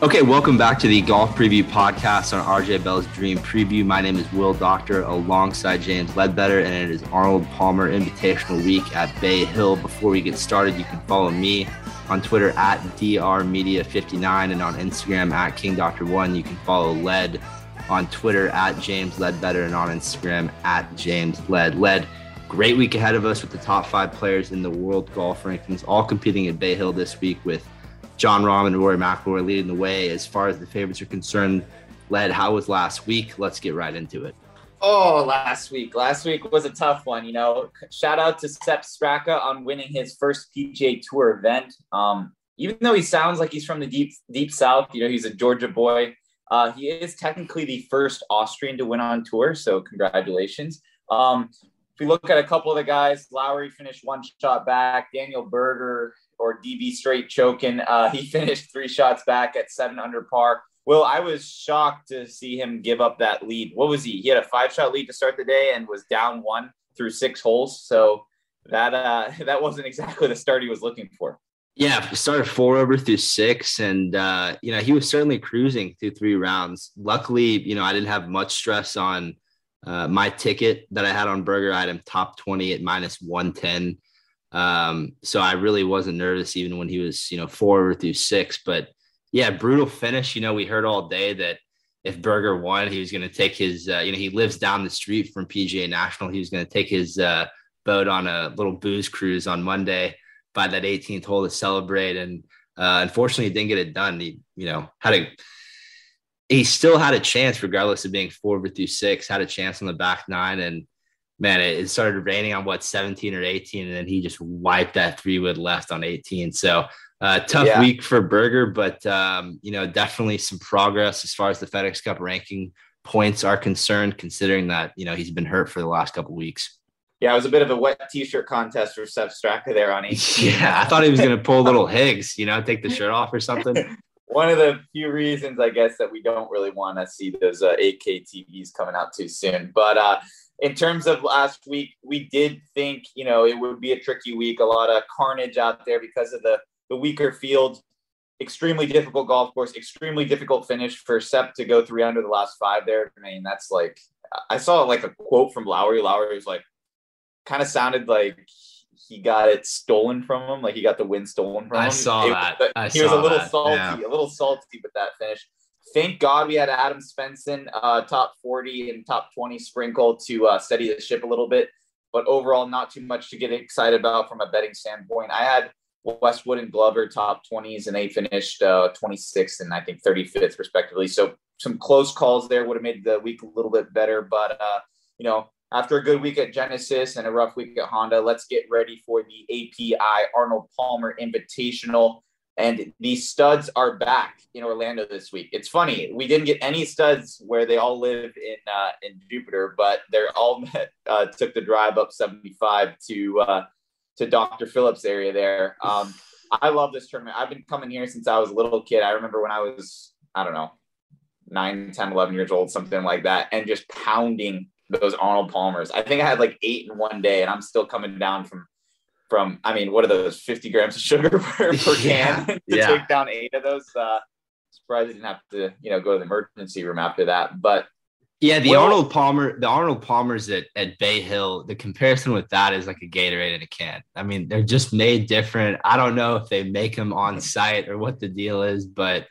Okay, welcome back to the Golf Preview Podcast on RJ Bell's Dream Preview. My name is Will Doctor alongside James Leadbetter, and it is Arnold Palmer Invitational Week at Bay Hill. Before we get started, you can follow me on Twitter at drmedia59 and on Instagram at KingDoctor1. You can follow Led on Twitter at James Leadbetter and on Instagram at James Led. Led, great week ahead of us with the top five players in the world golf rankings, all competing at Bay Hill this week with Jon Rahm and Rory McIlroy leading the way as far as the favorites are concerned. Led, how was last week? Let's get right into it. Oh, last week. Last week was a tough one. You know, shout out to Sepp Straka on winning his first PGA Tour event. Um, even though he sounds like he's from the deep deep south, you know, he's a Georgia boy. Uh, he is technically the first Austrian to win on tour, so congratulations. Um, if we look at a couple of the guys, Lowry finished one shot back. Daniel Berger or DB straight choking. Uh, he finished three shots back at seven under par. Well, I was shocked to see him give up that lead. What was he? He had a five shot lead to start the day and was down one through six holes. So that uh, that wasn't exactly the start he was looking for. Yeah, started four over through six, and uh, you know he was certainly cruising through three rounds. Luckily, you know I didn't have much stress on uh, my ticket that I had on Berger Item top twenty at minus one ten. Um, so I really wasn't nervous even when he was, you know, four through six. But yeah, brutal finish. You know, we heard all day that if Berger won, he was going to take his, uh, you know, he lives down the street from PGA National. He was going to take his uh, boat on a little booze cruise on Monday by that 18th hole to celebrate. And uh, unfortunately, he didn't get it done. He, you know, had a, he still had a chance, regardless of being four through six, had a chance on the back nine. And man, it, it, started raining on what 17 or 18, and then he just wiped that three wood left on 18. So uh, tough yeah. week for Berger, but um, you know, definitely some progress as far as the FedEx Cup ranking points are concerned, considering that you know he's been hurt for the last couple weeks. Yeah, it was a bit of a wet t-shirt contest for Sepp Straka there on 18. yeah, I thought he was going to pull little Higgs, you know, take the shirt off or something. One of the few reasons, I guess, that we don't really want to see those uh, 8K TVs coming out too soon. But uh, in terms of last week, we did think, you know, it would be a tricky week, a lot of carnage out there because of the, the weaker field. Extremely difficult golf course, extremely difficult finish for Sepp to go three under the last five there. I mean, that's like, I saw like a quote from Lowry. Lowry was like, kind of sounded like he got it stolen from him, like he got the win stolen from him. I saw it, that. I he was a little that. salty, yeah. a little salty with that finish thank God we had Adam Svensson, uh, top 40 and top 20 sprinkle to uh, steady the ship a little bit. But overall, not too much to get excited about from a betting standpoint. I had Westwood and Glover top 20s, and they finished uh, 26th and I think 35th, respectively. So some close calls there would have made the week a little bit better. But, uh, you know, after a good week at Genesis and a rough week at Honda, let's get ready for the API Arnold Palmer Invitational and the studs are back in Orlando this week. It's funny we didn't get any studs where they all live in uh, in Jupiter, but they're all met, uh, took the drive up 75 to uh, to Dr. Phillips area there. Um, I love this tournament. I've been coming here since I was a little kid. I remember when I was I don't know 9, 10, 11 years old, something like that, and just pounding those Arnold Palmers. I think I had like eight in one day, and I'm still coming down from from I mean, what are those 50 grams of sugar per, per can to yeah. take down eight of those? Uh, surprised I didn't have to, you know, go to the emergency room after that. But yeah, the well, Arnold Palmer, the Arnold Palmers at, at Bay Hill, the comparison with that is like a Gatorade in a can. I mean, they're just made different. I don't know if they make them on site or what the deal is, but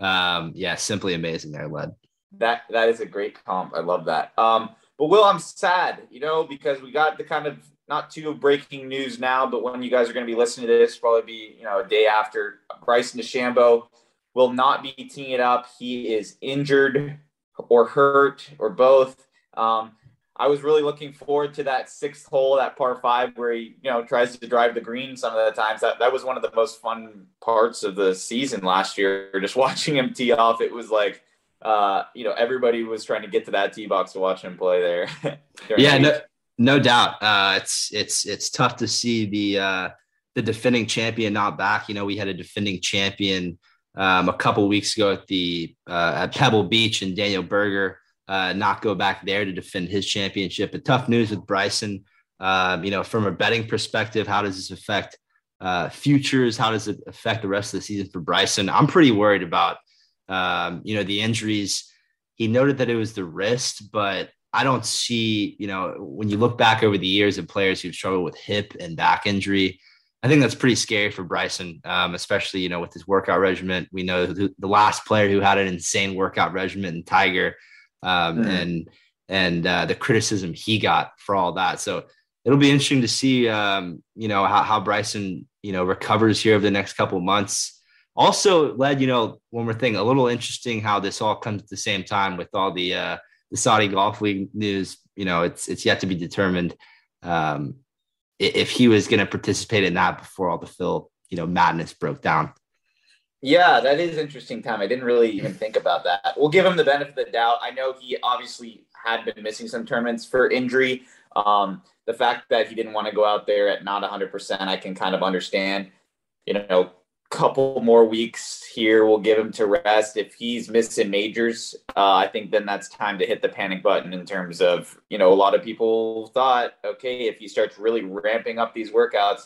um, yeah, simply amazing there, led. That that is a great comp. I love that. Um, but Will, I'm sad, you know, because we got the kind of not too breaking news now, but when you guys are going to be listening to this, probably be you know a day after Bryson DeChambeau will not be teeing it up. He is injured or hurt or both. Um, I was really looking forward to that sixth hole, that par five, where he you know tries to drive the green some of the times. That that was one of the most fun parts of the season last year. Just watching him tee off, it was like uh, you know everybody was trying to get to that tee box to watch him play there. yeah, no, no doubt. Uh, it's it's it's tough to see the uh, the defending champion not back. You know, we had a defending champion um, a couple weeks ago at the uh, at Pebble Beach, and Daniel Berger uh, not go back there to defend his championship. But tough news with Bryson. Um, you know, from a betting perspective, how does this affect uh, futures? How does it affect the rest of the season for Bryson? I'm pretty worried about Um, you know, the injuries, he noted that it was the wrist, but I don't see, you know, when you look back over the years of players who've struggled with hip and back injury, I think that's pretty scary for Bryson, um, especially, you know, with his workout regimen. We know the, last player who had an insane workout regimen and Tiger um, mm. and, and uh, the criticism he got for all that. So it'll be interesting to see, um, you know, how, how Bryson, you know, recovers here over the next couple of months also led, you know, one more thing, a little interesting how this all comes at the same time with all the uh, the Saudi Golf League news. You know, it's it's yet to be determined um, if he was going to participate in that before all the Phil, you know, madness broke down. Yeah, that is interesting time. I didn't really even think about that. We'll give him the benefit of the doubt. I know he obviously had been missing some tournaments for injury. Um, the fact that he didn't want to go out there at not 100%, I can kind of understand. You know, couple more weeks here We'll give him to rest. If he's missing majors, uh, I think then that's time to hit the panic button in terms of, you know, a lot of people thought, okay, if he starts really ramping up these workouts,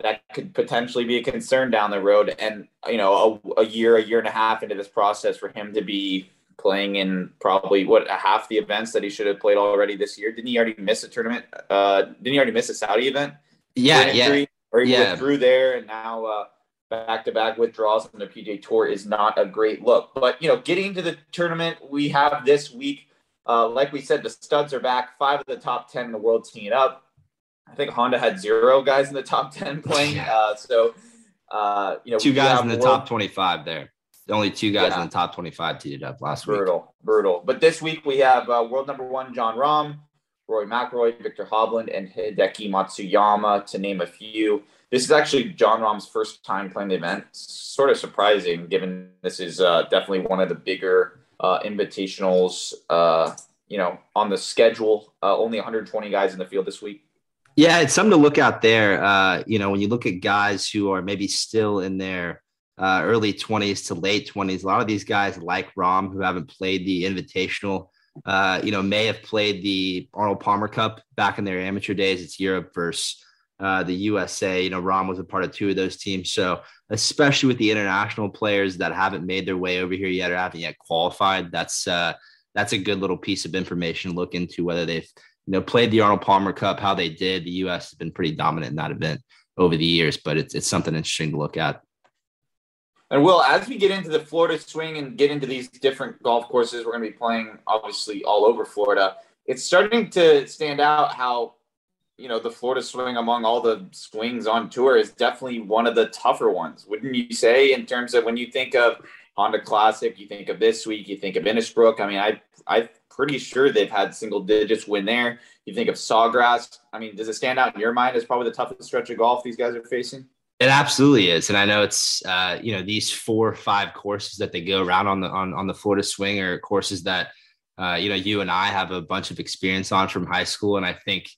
that could potentially be a concern down the road. And, you know, a, a year, a year and a half into this process for him to be playing in probably what half the events that he should have played already this year. Didn't he already miss a tournament? Uh, didn't he already miss a Saudi event? Yeah, yeah. Or he yeah. withdrew there and now, uh, back-to-back withdrawals on the PJ Tour is not a great look. But you know, getting to the tournament we have this week, uh, like we said, the studs are back. Five of the top ten in the world teeing up. I think Honda had zero guys in the top ten playing. Uh, so uh, you know, two guys in the world... top twenty-five there. Only two guys yeah. in the top twenty-five teed up last brutal, week. Brutal, brutal. But this week we have uh, world number one Jon Rahm, Roy McIlroy, Viktor Hovland, and Hideki Matsuyama, to name a few. This is actually Jon Rahm's first time playing the event. Sort of surprising, given this is uh, definitely one of the bigger uh, invitationals. Uh, you know, on the schedule, uh, only 120 guys in the field this week. Yeah, it's something to look out there. Uh, you know, when you look at guys who are maybe still in their uh, early 20s to late 20s, a lot of these guys like Rahm who haven't played the Invitational. You know, may have played the Arnold Palmer Cup back in their amateur days. It's Europe versus uh, the USA. You know, Rahm was a part of two of those teams. So, especially with the international players that haven't made their way over here yet or haven't yet qualified, that's uh, that's a good little piece of information to look into whether they've you know played the Arnold Palmer Cup, how they did. The U.S. has been pretty dominant in that event over the years, but it's it's something interesting to look at. And Will, as we get into the Florida swing and get into these different golf courses, we're going to be playing obviously all over Florida. It's starting to stand out how you know the Florida swing among all the swings on tour is definitely one of the tougher ones, wouldn't you say? In terms of when you think of Honda Classic, you think of this week, you think of Innisbrook. I mean, I I'm pretty sure they've had single digits win there. You think of Sawgrass. I mean, does it stand out in your mind as probably the toughest stretch of golf these guys are facing? It absolutely is, and I know it's uh, you know these four or five courses that they go around on the on on the Florida swing are courses that uh, you know you and I have a bunch of experience on from high school, and I think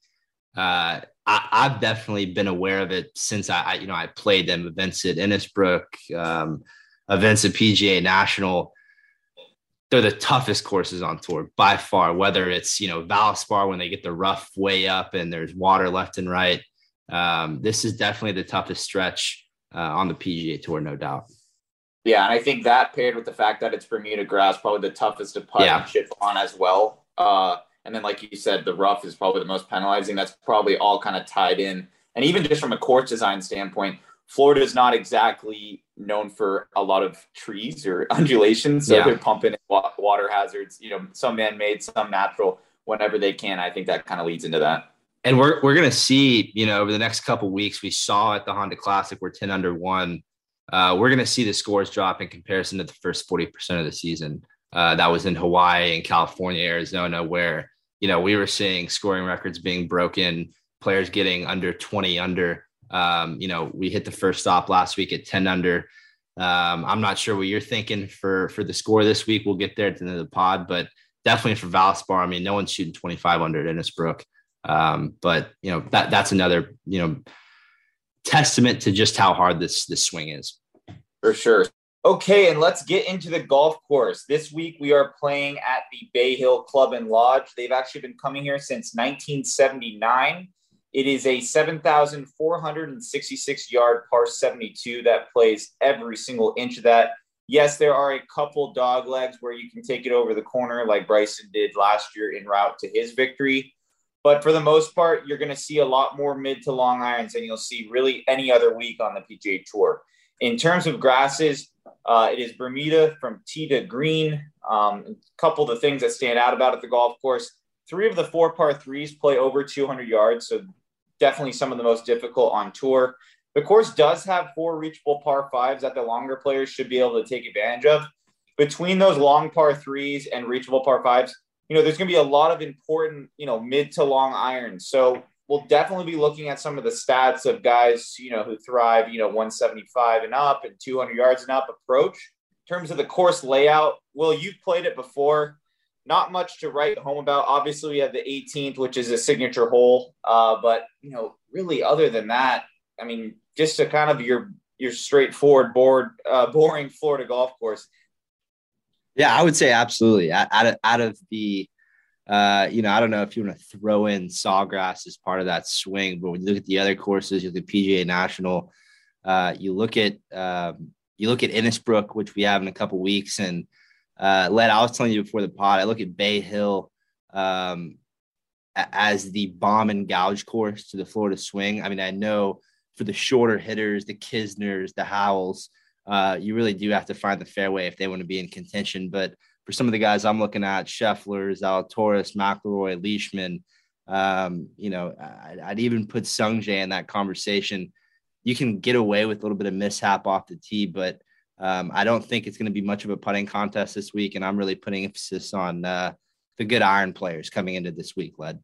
uh, I, have definitely been aware of it since I, I, you know, I played them events at Innisbrook, um, events at PGA National. They're the toughest courses on tour by far. Whether it's you know Valspar when they get the rough way up and there's water left and right. Um, this is definitely the toughest stretch uh, on the PGA Tour, no doubt. Yeah, and I think that paired with the fact that it's Bermuda grass, probably the toughest to putt yeah. and chip on as well. Uh, and then, like you said, the rough is probably the most penalizing. That's probably all kind of tied in. And even just from a course design standpoint, Florida is not exactly known for a lot of trees or undulations. So yeah. they're pumping water hazards, you know, some man made, some natural, whenever they can. I think that kind of leads into that. And we're, we're going to see, you know, over the next couple weeks, we saw at the Honda Classic, we're 10 under one. Uh, we're going to see the scores drop in comparison to the first 40% of the season. Uh, that was in Hawaii and California, Arizona, where you know, we were seeing scoring records being broken, players getting under 20 under. Um, you know, we hit the first stop last week at 10 under. Um, I'm not sure what you're thinking for for the score this week. We'll get there at the end of the pod, but definitely for Valspar. I mean, no one's shooting 25 under at Innisbrook. Um, but you know, that that's another, you know, testament to just how hard this this swing is. For sure. Okay, and let's get into the golf course. This week we are playing at the Bay Hill Club and Lodge. They've actually been coming here since 1979. It is a 7,466 yard par 72 that plays every single inch of that. Yes, there are a couple dog legs where you can take it over the corner, like Bryson did last year in route to his victory. But for the most part, you're going to see a lot more mid to long irons than you'll see really any other week on the PGA Tour. In terms of grasses, uh, it is Bermuda from tee to green. Um, a couple of the things that stand out about it, the golf course, three of the four par threes play over 200 yards. So definitely some of the most difficult on tour. The course does have four reachable par fives that the longer players should be able to take advantage of. Between those long par threes and reachable par fives, you know, there's going to be a lot of important, you know, mid to long irons. So we'll definitely be looking at some of the stats of guys, you know, who thrive, you know, 175 and up and 200 yards and up approach. In terms of the course layout, Will, you've played it before. Not much to write home about. Obviously, we have the 18th, which is a signature hole. Uh, but you know, really, other than that, I mean, just a kind of your your straightforward, board, uh, boring Florida golf course. Yeah, I would say absolutely. Out of out of the, uh, you know, I don't know if you want to throw in Sawgrass as part of that swing, but when you look at the other courses, you look at PGA National, uh, you look at um, you look at Innisbrook, which we have in a couple weeks, and uh, Led, I was telling you before the pod, I look at Bay Hill um, as the bomb and gouge course to the Florida swing. I mean, I know for the shorter hitters, the Kisners, the Howells, uh, you really do have to find the fairway if they want to be in contention. But for some of the guys I'm looking at, Scheffler, Zalatoris, McIlroy, Leishman, um, you know, I'd, I'd, even put Sungjae in that conversation. You can get away with a little bit of mishap off the tee, but um, I don't think it's going to be much of a putting contest this week. And I'm really putting emphasis on uh, the good iron players coming into this week, Led.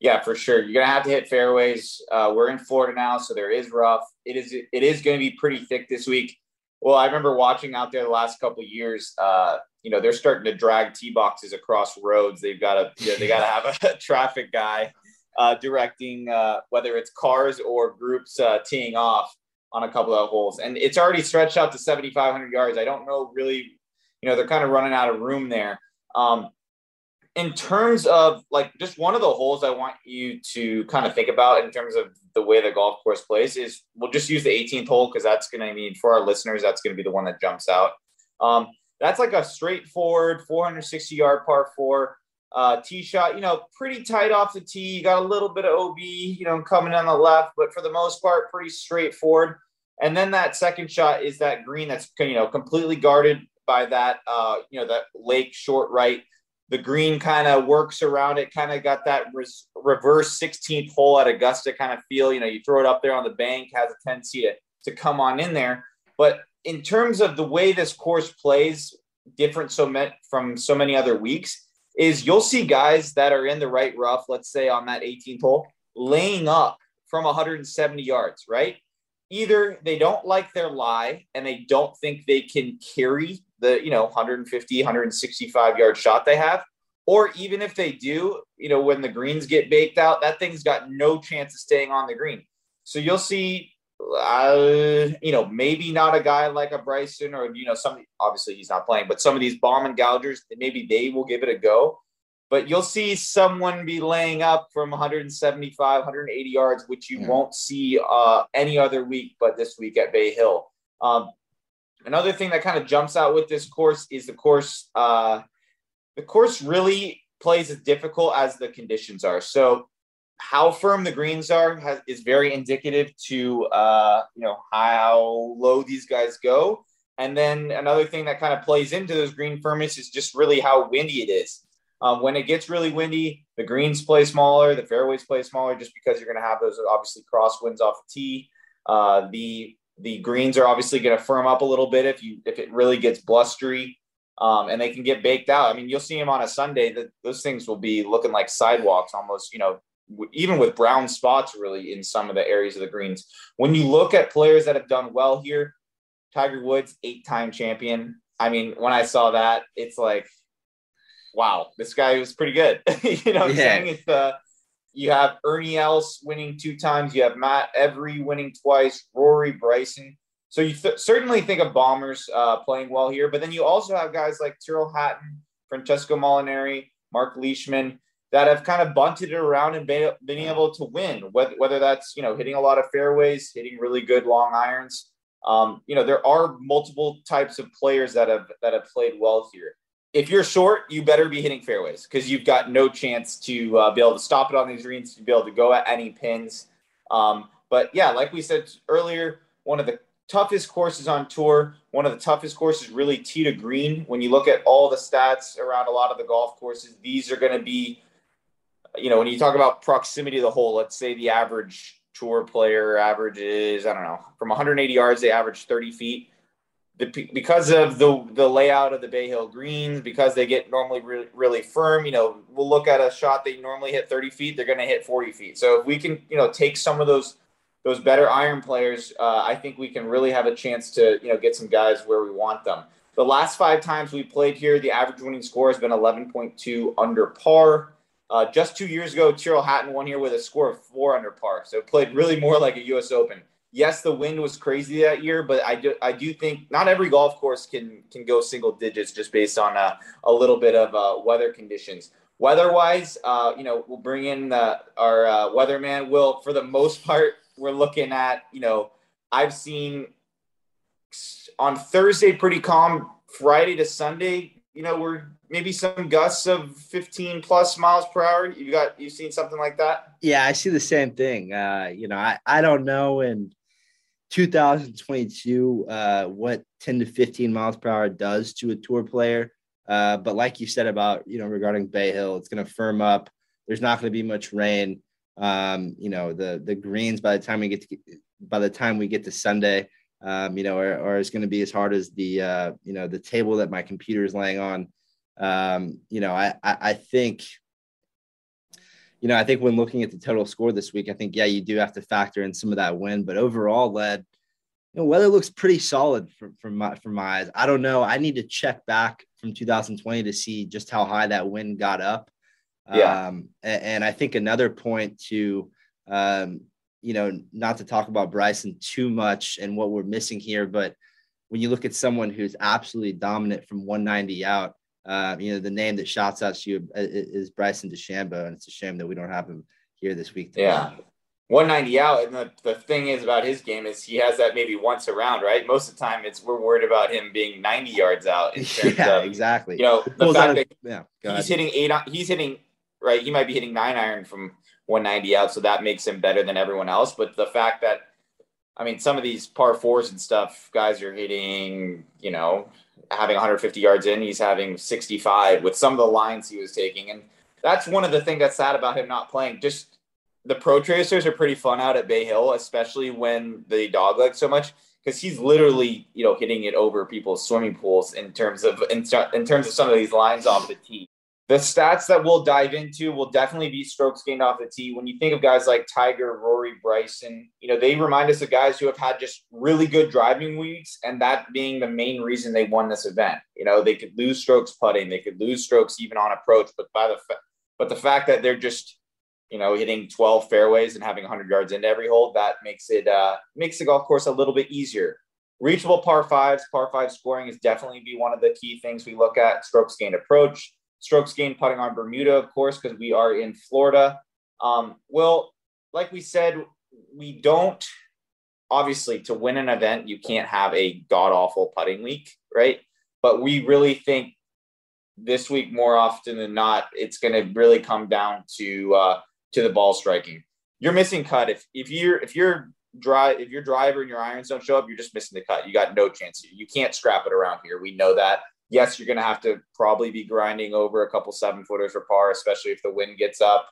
Yeah, for sure. You're gonna have to hit fairways. Uh, we're in Florida now, so there is rough. It is it is going to be pretty thick this week. Well, I remember watching out there the last couple years. Uh, you know, they're starting to drag tee boxes across roads. They've got to you know, they got to have a, traffic guy uh, directing uh, whether it's cars or groups uh, teeing off on a couple of holes, and it's already stretched out to 7,500 yards. I don't know really. You know, they're kind of running out of room there. Um, in terms of like just one of the holes I want you to kind of think about in terms of the way the golf course plays is we'll just use the 18th hole because that's going to mean for our listeners that's going to be the one that jumps out. Um, that's like a straightforward 460 yard par four uh, tee shot. You know, pretty tight off the tee. You got a little bit of OB, you know, coming on the left, but for the most part, pretty straightforward. And then that second shot is that green that's you know completely guarded by that uh, you know that lake short right the green kind of works around it, kind of got that reverse 16th hole at Augusta kind of feel. You know, you throw it up there on the bank, has a tendency to, to come on in there. But in terms of the way this course plays, different so met from so many other weeks, is you'll see guys that are in the right rough, let's say on that 18th hole, laying up from 170 yards, right? Either they don't like their lie and they don't think they can carry the you know 150 165 yard shot they have or even if they do you know when the greens get baked out that thing's got no chance of staying on the green so you'll see uh, you know maybe not a guy like a bryson or you know some obviously he's not playing but some of these bomb and gougers maybe they will give it a go but you'll see someone be laying up from 175 180 yards which you yeah. won't see uh, any other week but this week at bay hill um, Another thing that kind of jumps out with this course is the course. Uh, the course really plays as difficult as the conditions are. So, how firm the greens are has, is very indicative to uh, you know how low these guys go. And then another thing that kind of plays into those green firmness is just really how windy it is. Um, when it gets really windy, the greens play smaller, the fairways play smaller, just because you're going to have those obviously crosswinds off the tee. Uh, the the greens are obviously going to firm up a little bit if you if it really gets blustery, um, and they can get baked out. I mean, you'll see them on a Sunday that those things will be looking like sidewalks almost. You know, even with brown spots really in some of the areas of the greens. When you look at players that have done well here, Tiger Woods, eight-time champion. I mean, when I saw that, it's like, wow, this guy was pretty good. you know, what I'm saying it's uh, you have Ernie Els winning two times. You have Matt Every winning twice. Rory Bryson. So you th- certainly think of bombers uh, playing well here, but then you also have guys like Tyrrell Hatton, Francesco Molinari, Mark Leishman that have kind of bunted it around and been, able to win. Whether, whether that's you know hitting a lot of fairways, hitting really good long irons. Um, you know, there are multiple types of players that have that have played well here. If you're short, you better be hitting fairways because you've got no chance to uh, be able to stop it on these greens, to be able to go at any pins. Um, but yeah, like we said earlier, one of the toughest courses on tour, one of the toughest courses really tee to green. When you look at all the stats around a lot of the golf courses, these are going to be, you know, when you talk about proximity to the hole, let's say the average tour player averages, I don't know, from 180 yards, they average 30 feet. The, because of the the layout of the Bay Hill greens, because they get normally really, really firm, you know, we'll look at a shot they normally hit 30 feet, they're going to hit 40 feet. So if we can, you know, take some of those those better iron players, uh, I think we can really have a chance to, you know, get some guys where we want them. The last five times we played here, the average winning score has been 11.2 under par. Uh, just two years ago, Tyrrell Hatton won here with a score of four under par. So it played really more like a U.S. Open. Yes, the wind was crazy that year, but I do I do think not every golf course can can go single digits just based on uh, a little bit of uh, weather conditions. Weather-wise, uh, you know, we'll bring in the, our uh, weatherman. Will for the most part, we're looking at you know, I've seen on Thursday pretty calm. Friday to Sunday, you know, we're maybe some gusts of 15 plus miles per hour. You got you've seen something like that? Yeah, I see the same thing. Uh, you know, I, I don't know in 2022 uh, what 10 to 15 miles per hour does to a tour player. Uh, but like you said about you know regarding Bay Hill, it's going to firm up. There's not going to be much rain. Um, you know the the greens by the time we get to by the time we get to Sunday, um, you know, are, are is going to be as hard as the uh, you know the table that my computer is laying on um, you know, I, I, I think, you know, I think when looking at the total score this week, I think, yeah, you do have to factor in some of that win, but overall led, you know, weather looks pretty solid from, from my, from my eyes. I don't know. I need to check back from 2020 to see just how high that wind got up. Yeah. Um, and, and I think another point to, um, you know, not to talk about Bryson too much and what we're missing here, but when you look at someone who's absolutely dominant from 190 out, uh, you know, the name that shouts out to you uh, is Bryson DeChambeau, and it's a shame that we don't have him here this week. Yeah. 190 out. And the, the thing is about his game is he has that maybe once around, right? Most of the time it's we're worried about him being 90 yards out. In terms yeah, of, exactly. You know, the fact that yeah, he's hitting eight, he's hitting, right? He might be hitting nine iron from 190 out. So that makes him better than everyone else. But the fact that, I mean, some of these par fours and stuff, guys are hitting, you know, having 150 yards in, he's having 65 with some of the lines he was taking. And that's one of the things that's sad about him not playing. Just the pro tracers are pretty fun out at Bay Hill, especially when they dog leg so much because he's literally, you know, hitting it over people's swimming pools in terms of in, in terms of some of these lines off the tee. The stats that we'll dive into will definitely be strokes gained off the tee. When you think of guys like Tiger, Rory, Bryson, you know, they remind us of guys who have had just really good driving weeks, and that being the main reason they won this event. You know, they could lose strokes putting, they could lose strokes even on approach, but by the fa- but the fact that they're just you know hitting 12 fairways and having 100 yards into every hole that makes it uh, makes the golf course a little bit easier reachable par fives par five scoring is definitely be one of the key things we look at strokes gained approach strokes gained putting on Bermuda, of course, because we are in Florida. Um, well, like we said, we don't obviously to win an event, you can't have a god awful putting week, right? But we really think this week more often than not, it's going to really come down to uh, to the ball striking. You're missing cut if if you're if you're drive if your driver and your irons don't show up, you're just missing the cut. You got no chance. You can't scrap it around here. We know that yes, you're going to have to probably be grinding over a couple seven footers for par, especially if the wind gets up.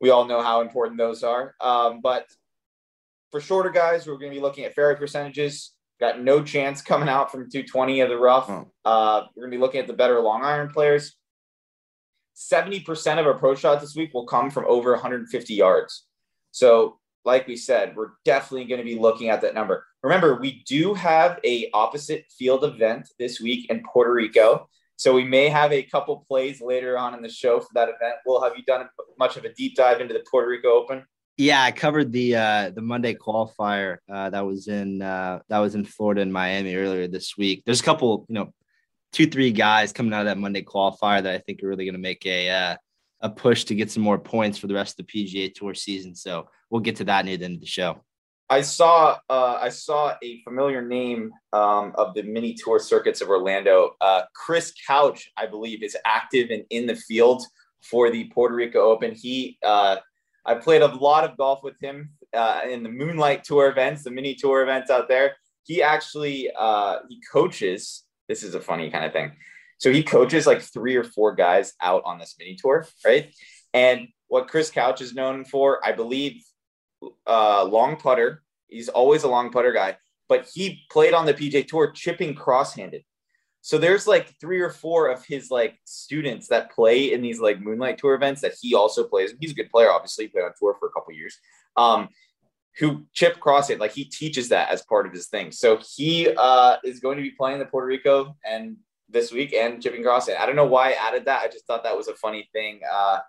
We all know how important those are. Um, but for shorter guys, we're going to be looking at fairway percentages. Got no chance coming out from 220 of the rough. Oh. Uh, we're going to be looking at the better long iron players. 70% of our pro shots this week will come from over 150 yards. So like we said, we're definitely going to be looking at that number. Remember, we do have a opposite field event this week in Puerto Rico. So we may have a couple plays later on in the show for that event. Will, have you done much of a deep dive into the Puerto Rico Open? Yeah, I covered the uh, the Monday qualifier uh, that was in uh, that was in Florida and Miami earlier this week. There's a couple, you know, two three guys coming out of that Monday qualifier that I think are really going to make a uh, a push to get some more points for the rest of the PGA Tour season. So we'll get to that near the end of the show. I saw uh, I saw a familiar name um, of the mini tour circuits of Orlando. Uh, Chris Couch, I believe, is active and in the field for the Puerto Rico Open. He uh, I played a lot of golf with him uh, in the Moonlight Tour events, the mini tour events out there. He actually uh, he coaches. This is a funny kind of thing. So he coaches like three or four guys out on this mini tour, right? And what Chris Couch is known for, I believe, uh, long putter. He's always a long putter guy, but he played on the PJ Tour chipping cross-handed. So there's like three or four of his like students that play in these like Moonlight Tour events that he also plays. He's a good player, obviously. He played on tour for a couple years. Um, who chip cross it like he teaches that as part of his thing. So he uh, is going to be playing the Puerto Rico and this week and chipping cross it. I don't know why I added that. I just thought that was a funny thing uh,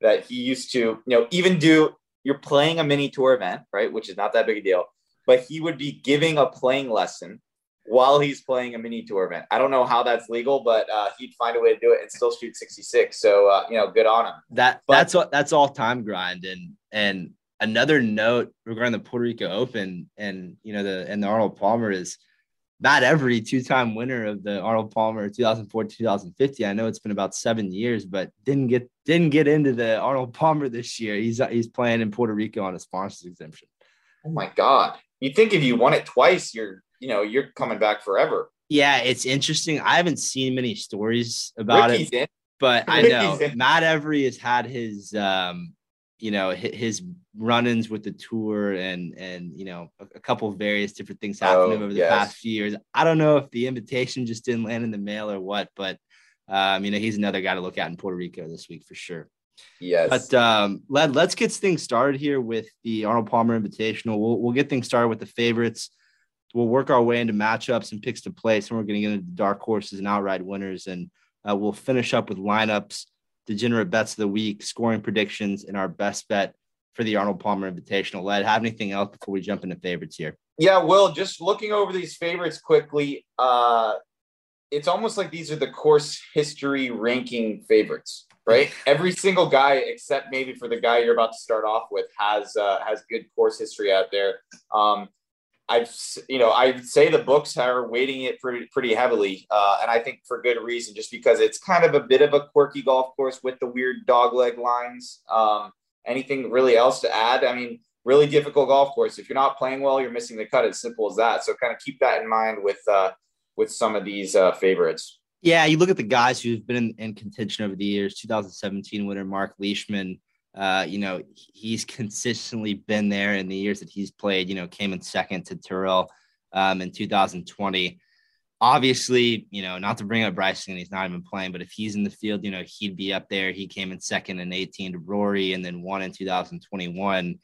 that he used to, you know, even do. You're playing a mini tour event, right? Which is not that big a deal, but he would be giving a playing lesson while he's playing a mini tour event. I don't know how that's legal, but uh, he'd find a way to do it and still shoot 66. So uh, you know, good on him. That but, that's what that's all time grind. And and another note regarding the Puerto Rico Open and you know the and the Arnold Palmer is Matt Every two-time winner of the Arnold Palmer 2004 2050. I know it's been about seven years, but didn't get didn't get into the Arnold Palmer this year. He's he's playing in Puerto Rico on a sponsors exemption. Oh my God! You think if you won it twice, you're you know you're coming back forever. Yeah, it's interesting. I haven't seen many stories about Ricky's it, in. but I know Matt Every has had his um, you know his run-ins with the tour and and you know a, a couple various different things happening oh, over the yes. past few years. I don't know if the invitation just didn't land in the mail or what, but um, you know he's another guy to look at in Puerto Rico this week for sure. Yes. But um, let let's get things started here with the Arnold Palmer Invitational. We'll we'll get things started with the favorites. We'll work our way into matchups and picks to place, and we're going to get into dark horses and outright winners, and uh, we'll finish up with lineups degenerate bets of the week, scoring predictions, and our best bet for the Arnold Palmer Invitational. Led, have anything else before we jump into favorites here? Yeah, Will, just looking over these favorites quickly, uh, it's almost like these are the course history ranking favorites, right? Every single guy, except maybe for the guy you're about to start off with, has uh, has good course history out there. Um, I've you know I'd say the books are weighting it pretty pretty heavily, uh, and I think for good reason, just because it's kind of a bit of a quirky golf course with the weird dog leg lines. Um, anything really else to add? I mean, really difficult golf course. If you're not playing well, you're missing the cut. It's simple as that. So kind of keep that in mind with uh, with some of these uh, favorites. Yeah, you look at the guys who've been in, in contention over the years. 2017 winner Mark Leishman uh, you know, he's consistently been there in the years that he's played, you know, came in second to Tyrrell um, in 2020. Obviously, you know, not to bring up Bryson, he's not even playing, but if he's in the field, you know, he'd be up there. He came in second in 18 to Rory and then won in 2021.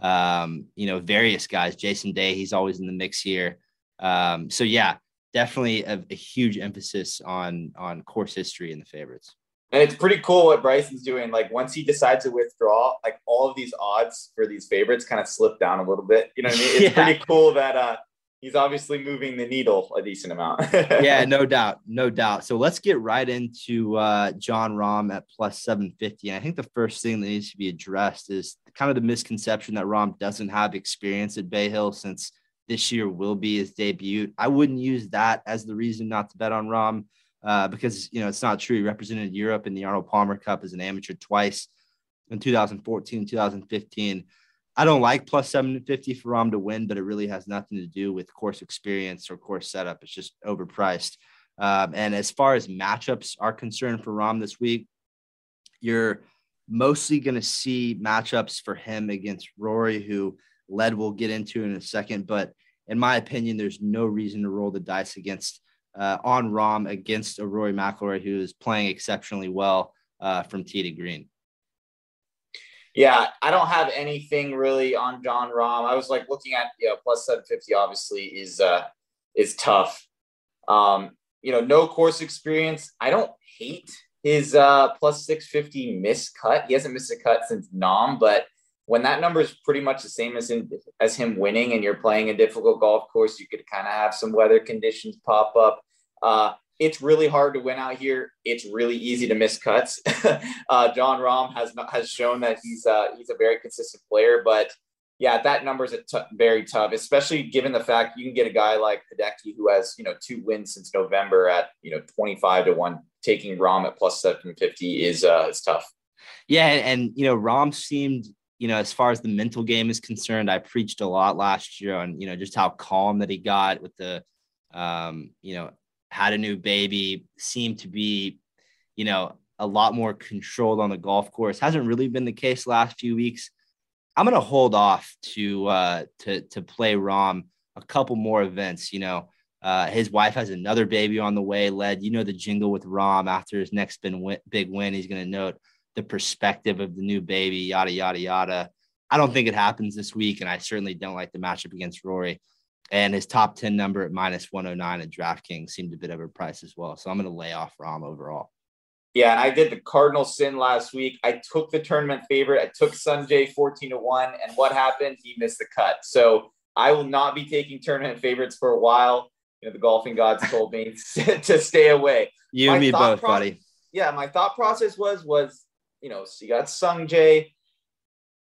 Um, you know, various guys, Jason Day, he's always in the mix here. Um, so yeah, definitely a, a huge emphasis on on course history in the favorites. And it's pretty cool what Bryson's doing. Like once he decides to withdraw, like all of these odds for these favorites kind of slip down a little bit. You know what I mean? It's yeah. pretty cool that uh he's obviously moving the needle a decent amount. yeah, no doubt, no doubt. So let's get right into uh, Jon Rahm at plus 750. And I think the first thing that needs to be addressed is kind of the misconception that Rahm doesn't have experience at Bay Hill since this year will be his debut. I wouldn't use that as the reason not to bet on Rahm uh, because you know it's not true. He represented Europe in the Arnold Palmer Cup as an amateur twice in 2014 and 2015. I don't like plus 750 for Rahm to win, but it really has nothing to do with course experience or course setup. It's just overpriced. Um, and as far as matchups are concerned for Rahm this week, you're mostly going to see matchups for him against Rory, who Led will get into in a second. But in my opinion, there's no reason to roll the dice against uh, on Rom against a Rory McIlroy who is playing exceptionally well uh, from tee to green. Yeah, I don't have anything really on Jon Rahm. I was like looking at you know plus seven fifty. Obviously, is uh is tough. Um, you know, no course experience. I don't hate his uh plus six fifty miss cut. He hasn't missed a cut since Nam, but when that number is pretty much the same as as him winning, and you're playing a difficult golf course, you could kind of have some weather conditions pop up. Uh, it's really hard to win out here. It's really easy to miss cuts. uh, Jon Rahm has has shown that he's uh, he's a very consistent player, but yeah, that number is t- very tough, especially given the fact you can get a guy like Hideki who has, you know, two wins since November at, you know, 25 to 1. Taking Rahm at plus 750 is uh is tough. Yeah, and you know, Rahm seemed, you know, as far as the mental game is concerned, I preached a lot last year on, you know, just how calm that he got with the um, you know, had a new baby, seemed to be, you know, a lot more controlled on the golf course. Hasn't really been the case last few weeks. I'm gonna hold off to uh, to to play Rahm a couple more events. You know, uh, his wife has another baby on the way. Led, you know, the jingle with Rahm after his next big win. He's gonna note the perspective of the new baby. Yada yada yada. I don't think it happens this week, and I certainly don't like the matchup against Rory. And his top 10 number at minus 109 at DraftKings seemed a bit price as well. So I'm going to lay off Rahm overall. Yeah, and I did the Cardinal sin last week. I took the tournament favorite. I took Sungjae 14 to 1. And what happened? He missed the cut. So I will not be taking tournament favorites for a while. You know, the golfing gods told me to stay away. You my and me both, pro- buddy. Yeah, my thought process was was, you know, so you got Sungjae,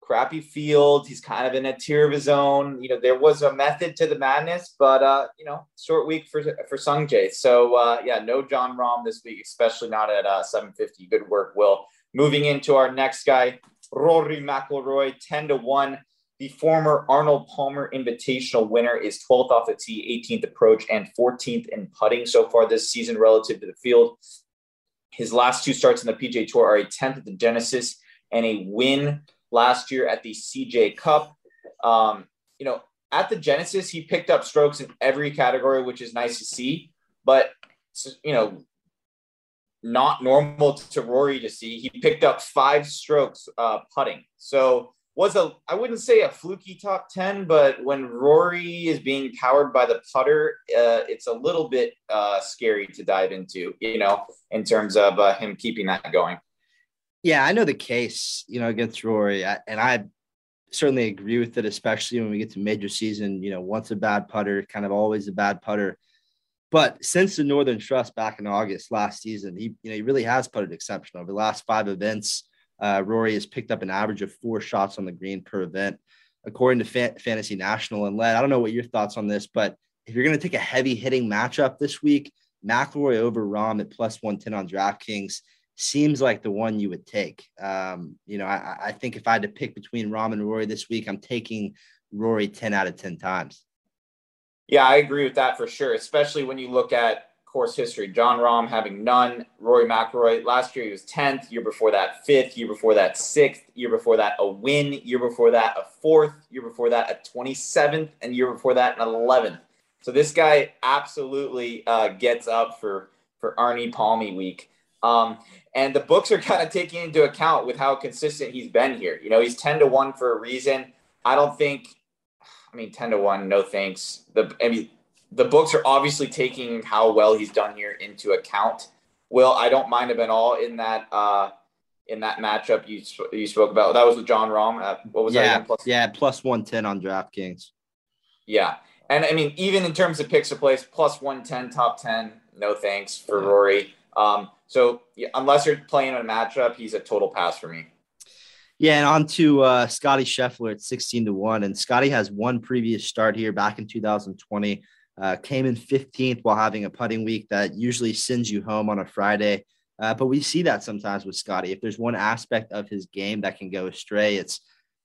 crappy field. He's kind of in a tier of his own. You know, there was a method to the madness, but uh, you know, short week for for Sungjae. So uh, yeah, no Jon Rahm this week, especially not at uh, 750. Good work, Will. Moving into our next guy, Rory McIlroy, 10 to one. The former Arnold Palmer Invitational winner is 12th off the tee, 18th approach, and 14th in putting so far this season relative to the field. His last two starts in the PJ Tour are a 10th at the Genesis and a win last year at the CJ Cup. Um, you know, at the Genesis, he picked up strokes in every category, which is nice to see. But you know, not normal to Rory to see. He picked up five strokes uh, putting. So was a I wouldn't say a fluky top ten, but when Rory is being powered by the putter, uh, it's a little bit uh, scary to dive into. You know, in terms of uh, him keeping that going. Yeah, I know the case, you know, against Rory, and I certainly agree with it, especially when we get to major season. You know, once a bad putter, kind of always a bad putter. But since the Northern Trust back in August last season, he you know he really has putted exceptional. Over the last five events, uh, Rory has picked up an average of four shots on the green per event, according to Fa- Fantasy National. And Led, I don't know what your thoughts on this, but if you're going to take a heavy hitting matchup this week, McIlroy over Rahm at plus one ten on DraftKings seems like the one you would take. Um, you know, I, I, think if I had to pick between Rahm and Rory this week, I'm taking Rory 10 out of 10 times. Yeah, I agree with that for sure, especially when you look at course history. Jon Rahm having none, Rory McIlroy last year he was 10th, year before that 5th, year before that 6th, year before that a win, year before that a 4th, year before that a 27th, and year before that an 11th. So this guy absolutely uh, gets up for for Arnie Palmy week. Um, and the books are kind of taking into account with how consistent he's been here. You know, he's 10 to 1 for a reason. I don't think, I mean, 10 to 1, no thanks. The, I mean, the books are obviously taking how well he's done here into account. Will, I don't mind him at all in that, uh, in that matchup you you spoke about. That was with Jon Rahm. Uh, what was yeah, that? Plus, yeah, plus 110 on DraftKings. Yeah. And I mean, even in terms of picks to place, plus 110, top 10, no thanks for. Rory. Um, so unless you're playing a matchup, he's a total pass for me. Yeah, and on to uh, Scotty Scheffler at 16 to 1. And Scotty has one previous start here back in 2020. Uh, came in 15th while having a putting week that usually sends you home on a Friday. Uh, but we see that sometimes with Scotty. If there's one aspect of his game that can go astray, it's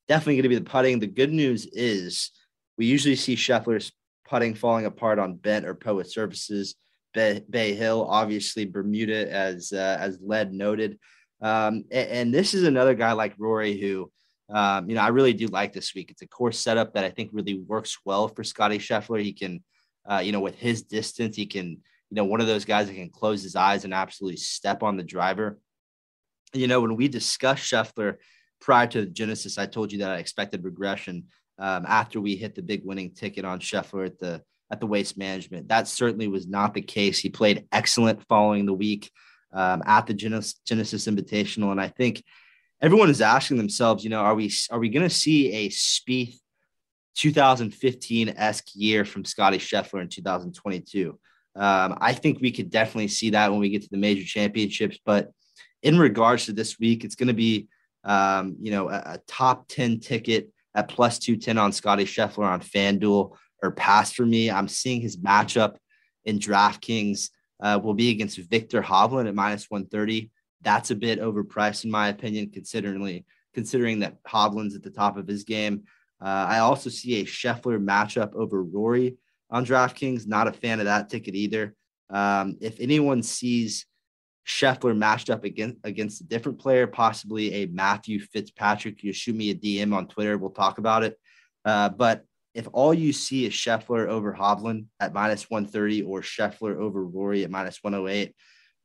definitely going to be the putting. The good news is we usually see Scheffler's putting falling apart on bent or Poa surfaces. Bay, Bay Hill, obviously Bermuda, as uh, as Led noted. Um, and, and, this is another guy like Rory who, um, you know, I really do like this week. It's a course setup that I think really works well for Scotty Scheffler. He can, uh, you know, with his distance, he can, you know, one of those guys that can close his eyes and absolutely step on the driver. You know, when we discussed Scheffler prior to the Genesis, I told you that I expected regression um, after we hit the big winning ticket on Scheffler at the at the waste management. That certainly was not the case. He played excellent following the week um, at the Genesis, Genesis Invitational, and I think everyone is asking themselves, you know, are we are we going to see a Spieth 2015 esque year from Scotty Scheffler in 2022? Um, I think we could definitely see that when we get to the major championships. But in regards to this week, it's going to be, um, you know, a, a, top 10 ticket at plus 210 on Scotty Scheffler on FanDuel or pass for me. I'm seeing his matchup in DraftKings uh, will be against Viktor Hovland at minus 130. That's a bit overpriced, in my opinion, considering considering that Hovland's at the top of his game. Uh, I also see a Scheffler matchup over Rory on DraftKings. Not a fan of that ticket either. Um, if anyone sees Scheffler matched up against against a different player, possibly a Matthew Fitzpatrick, you shoot me a DM on Twitter. We'll talk about it. Uh, but if all you see is Scheffler over Hovland at minus 130 or Scheffler over Rory at minus 108,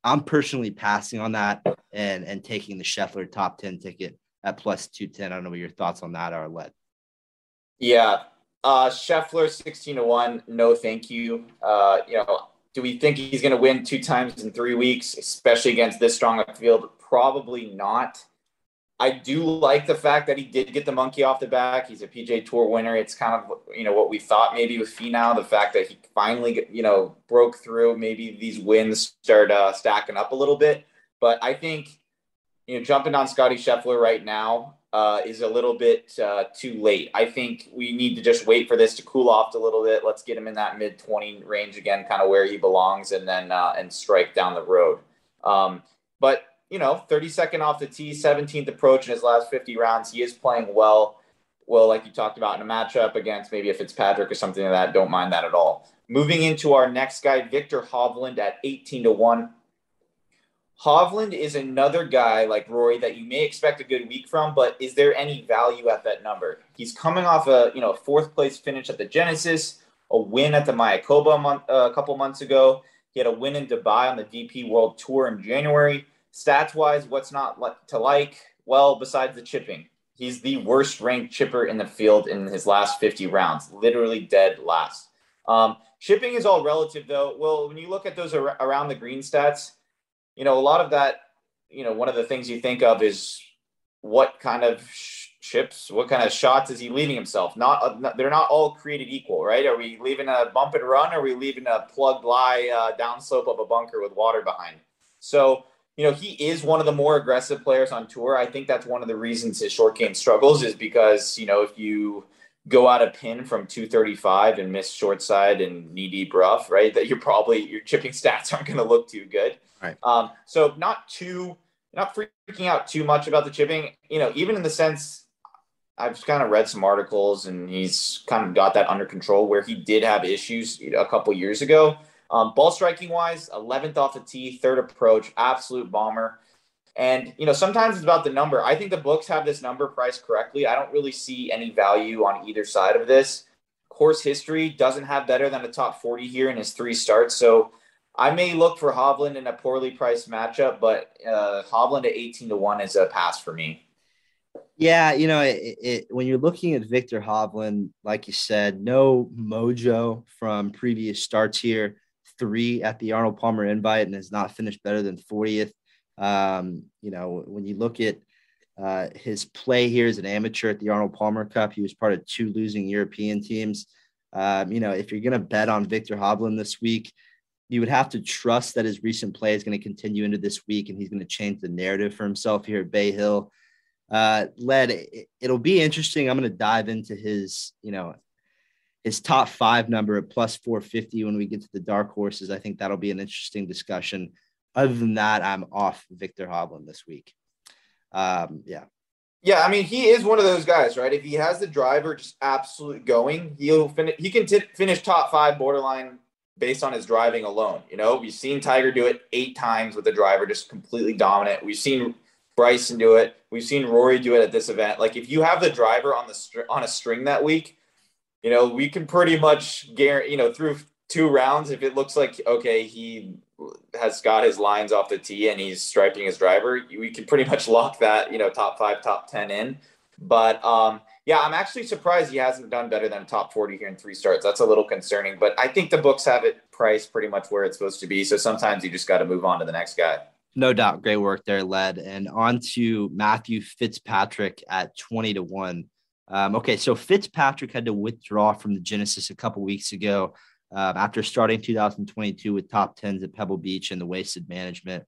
I'm personally passing on that and and taking the Scheffler top 10 ticket at plus 210. I don't know what your thoughts on that are, Led. Yeah. Uh Scheffler 16 to 1. No, thank you. Uh, you know, do we think he's going to win two times in three weeks, especially against this strong field? Probably not. I do like the fact that he did get the monkey off the back. He's a PGA Tour winner. It's kind of you know what we thought maybe with Finau. The fact that he finally you know broke through. Maybe these wins start uh, stacking up a little bit. But I think you know jumping on Scotty Scheffler right now uh, is a little bit uh, too late. I think we need to just wait for this to cool off a little bit. Let's get him in that mid twenty range again, kind of where he belongs, and then uh, and strike down the road. Um, but you know, 32nd off the tee, 17th approach in his last 50 rounds. He is playing well. Well, like you talked about in a matchup against maybe a Fitzpatrick or something like that. Don't mind that at all. Moving into our next guy, Viktor Hovland at 18 to 1. Hovland is another guy like Rory that you may expect a good week from, but is there any value at that number? He's coming off a you know fourth place finish at the Genesis, a win at the Mayakoba a, month, uh, a couple months ago. He had a win in Dubai on the DP World Tour in January. Stats wise, what's not to like? Well, besides the chipping, he's the worst ranked chipper in the field in his last 50 rounds, literally dead last. Um, chipping is all relative, though. Well, when you look at those ar- around the green stats, you know, a lot of that, you know, one of the things you think of is what kind of sh- chips, what kind of shots is he leaving himself? Not, uh, not, they're not all created equal, right? Are we leaving a bump and run? Or are we leaving a plugged lie uh, downslope of a bunker with water behind? So, you know, he is one of the more aggressive players on tour. I think that's one of the reasons his short game struggles is because, you know, if you go out a pin from 235 and miss short side and knee deep rough, right, that you're probably, your chipping stats aren't going to look too good. Right. Um, so not too, not freaking out too much about the chipping, you know, even in the sense I've kind of read some articles and he's kind of got that under control where he did have issues a couple years ago. Um, ball striking wise, 11th off the tee, third approach, absolute bomber. And, you know, sometimes it's about the number. I think the books have this number priced correctly. I don't really see any value on either side of this. Course history doesn't have better than a top 40 here in his three starts. So I may look for Hovland in a poorly priced matchup, but uh, Hovland at 18 to 1 is a pass for me. Yeah, you know, it, it, when you're looking at Viktor Hovland, like you said, no mojo from previous starts here three at the Arnold Palmer invite and has not finished better than 40th. Um, you know, when you look at uh, his play here as an amateur at the Arnold Palmer Cup, he was part of two losing European teams. Um, you know, if you're going to bet on Viktor Hovland this week, you would have to trust that his recent play is going to continue into this week and he's going to change the narrative for himself here at Bay Hill. Uh, led, it, it'll be interesting. I'm going to dive into his, you know, his top five number at plus 450 when we get to the dark horses. I think that'll be an interesting discussion. Other than that, I'm off Viktor Hovland this week. Um, yeah. Yeah, I mean, he is one of those guys, right? If he has the driver just absolute going, he'll finish. He can t- finish top five borderline based on his driving alone. You know, we've seen Tiger do it eight times with the driver, just completely dominant. We've seen Bryson do it. We've seen Rory do it at this event. Like, if you have the driver on the str- on a string that week, you know, we can pretty much guarantee, you know, through two rounds, if it looks like, okay, he has got his lines off the tee and he's striping his driver, we can pretty much lock that, you know, top five, top 10 in. But um, yeah, I'm actually surprised he hasn't done better than top 40 here in three starts. That's a little concerning, but I think the books have it priced pretty much where it's supposed to be. So sometimes you just got to move on to the next guy. No doubt. Great work there, led. And on to Matthew Fitzpatrick at 20 to 1. Um, okay, so Fitzpatrick had to withdraw from the Genesis a couple weeks ago um, after starting 2022 with top tens at Pebble Beach and the Waste Management.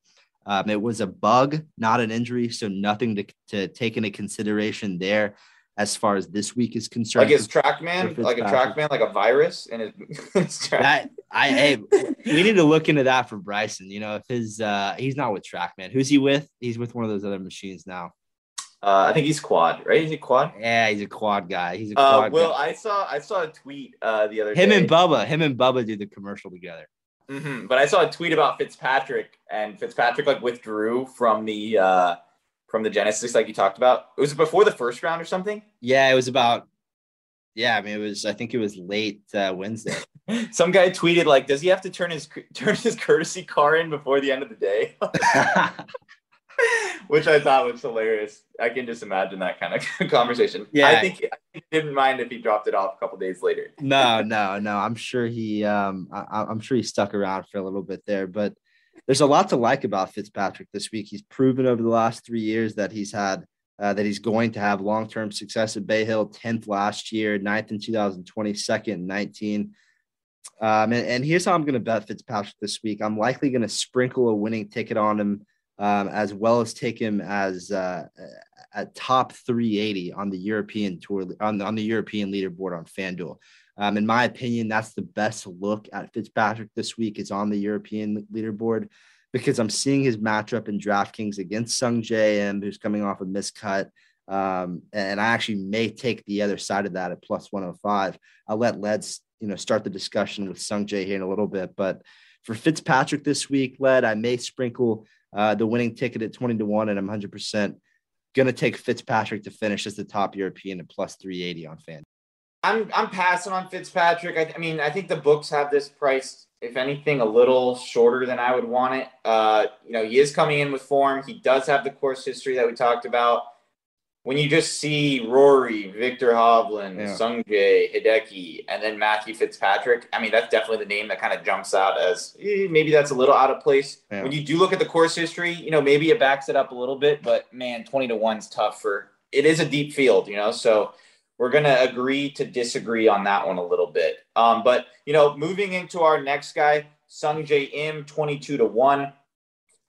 Um, it was a bug, not an injury, so nothing to, to take into consideration there. as far as this week is concerned. Like his TrackMan, like a TrackMan, like a virus, and his, that I hey, we need to look into that for Bryson. You know, if his uh he's not with TrackMan, who's he with? He's with one of those other machines now. Uh, I think he's quad, right? Is he quad? Yeah, he's a quad guy. He's a uh, quad. Uh, well, guy. I saw I saw a tweet uh, the other him day. Him and Bubba, him and Bubba did the commercial together. Mm-hmm. But I saw a tweet about Fitzpatrick, and Fitzpatrick like withdrew from the uh, from the Genesis, like you talked about. It was before the first round or something. Yeah, it was about. Yeah, I mean, it was. I think it was late uh, Wednesday. Some guy tweeted like, "Does he have to turn his turn his courtesy car in before the end of the day?" Which I thought was hilarious. I can just imagine that kind of conversation. Yeah, I think he didn't mind if he dropped it off a couple days later. no, no, no. I'm sure he. Um, I, I'm sure he stuck around for a little bit there, but there's a lot to like about Fitzpatrick this week. He's proven over the last three years that he's had uh, that he's going to have long term success at Bay Hill. 10th last year, 9th in 2020, second 19. Um, and, and, here's how I'm going to bet Fitzpatrick this week. I'm likely going to sprinkle a winning ticket on him, um, as well as take him as uh, a top 380 on the European tour on the, on the European leaderboard on FanDuel. Um, in my opinion, that's the best look at Fitzpatrick this week is on the European leaderboard because I'm seeing his matchup in DraftKings against Sungjae Im, who's coming off a miscut. Um, and I actually may take the other side of that at plus 105. I'll let Leds, you know, start the discussion with Sungjae here in a little bit. But for Fitzpatrick this week, Led, I may sprinkle uh, the winning ticket at 20 to 1, and I'm 100% going to take Fitzpatrick to finish as the top European at plus 380 on fan. I'm I'm passing on Fitzpatrick. I, I, mean, I think the books have this priced, if anything, a little shorter than I would want it. Uh, you know, he is coming in with form. He does have the course history that we talked about. When you just see Rory, Viktor Hovland, yeah. Sungjae, Hideki, and then Matthew Fitzpatrick, I mean, that's definitely the name that kind of jumps out as eh, maybe that's a little out of place. Yeah. When you do look at the course history, you know, maybe it backs it up a little bit, but man, 20 to 1's tough for it is a deep field, you know, so we're going to agree to disagree on that one a little bit. Um, but, you know, moving into our next guy, Sungjae Im, 22 to 1.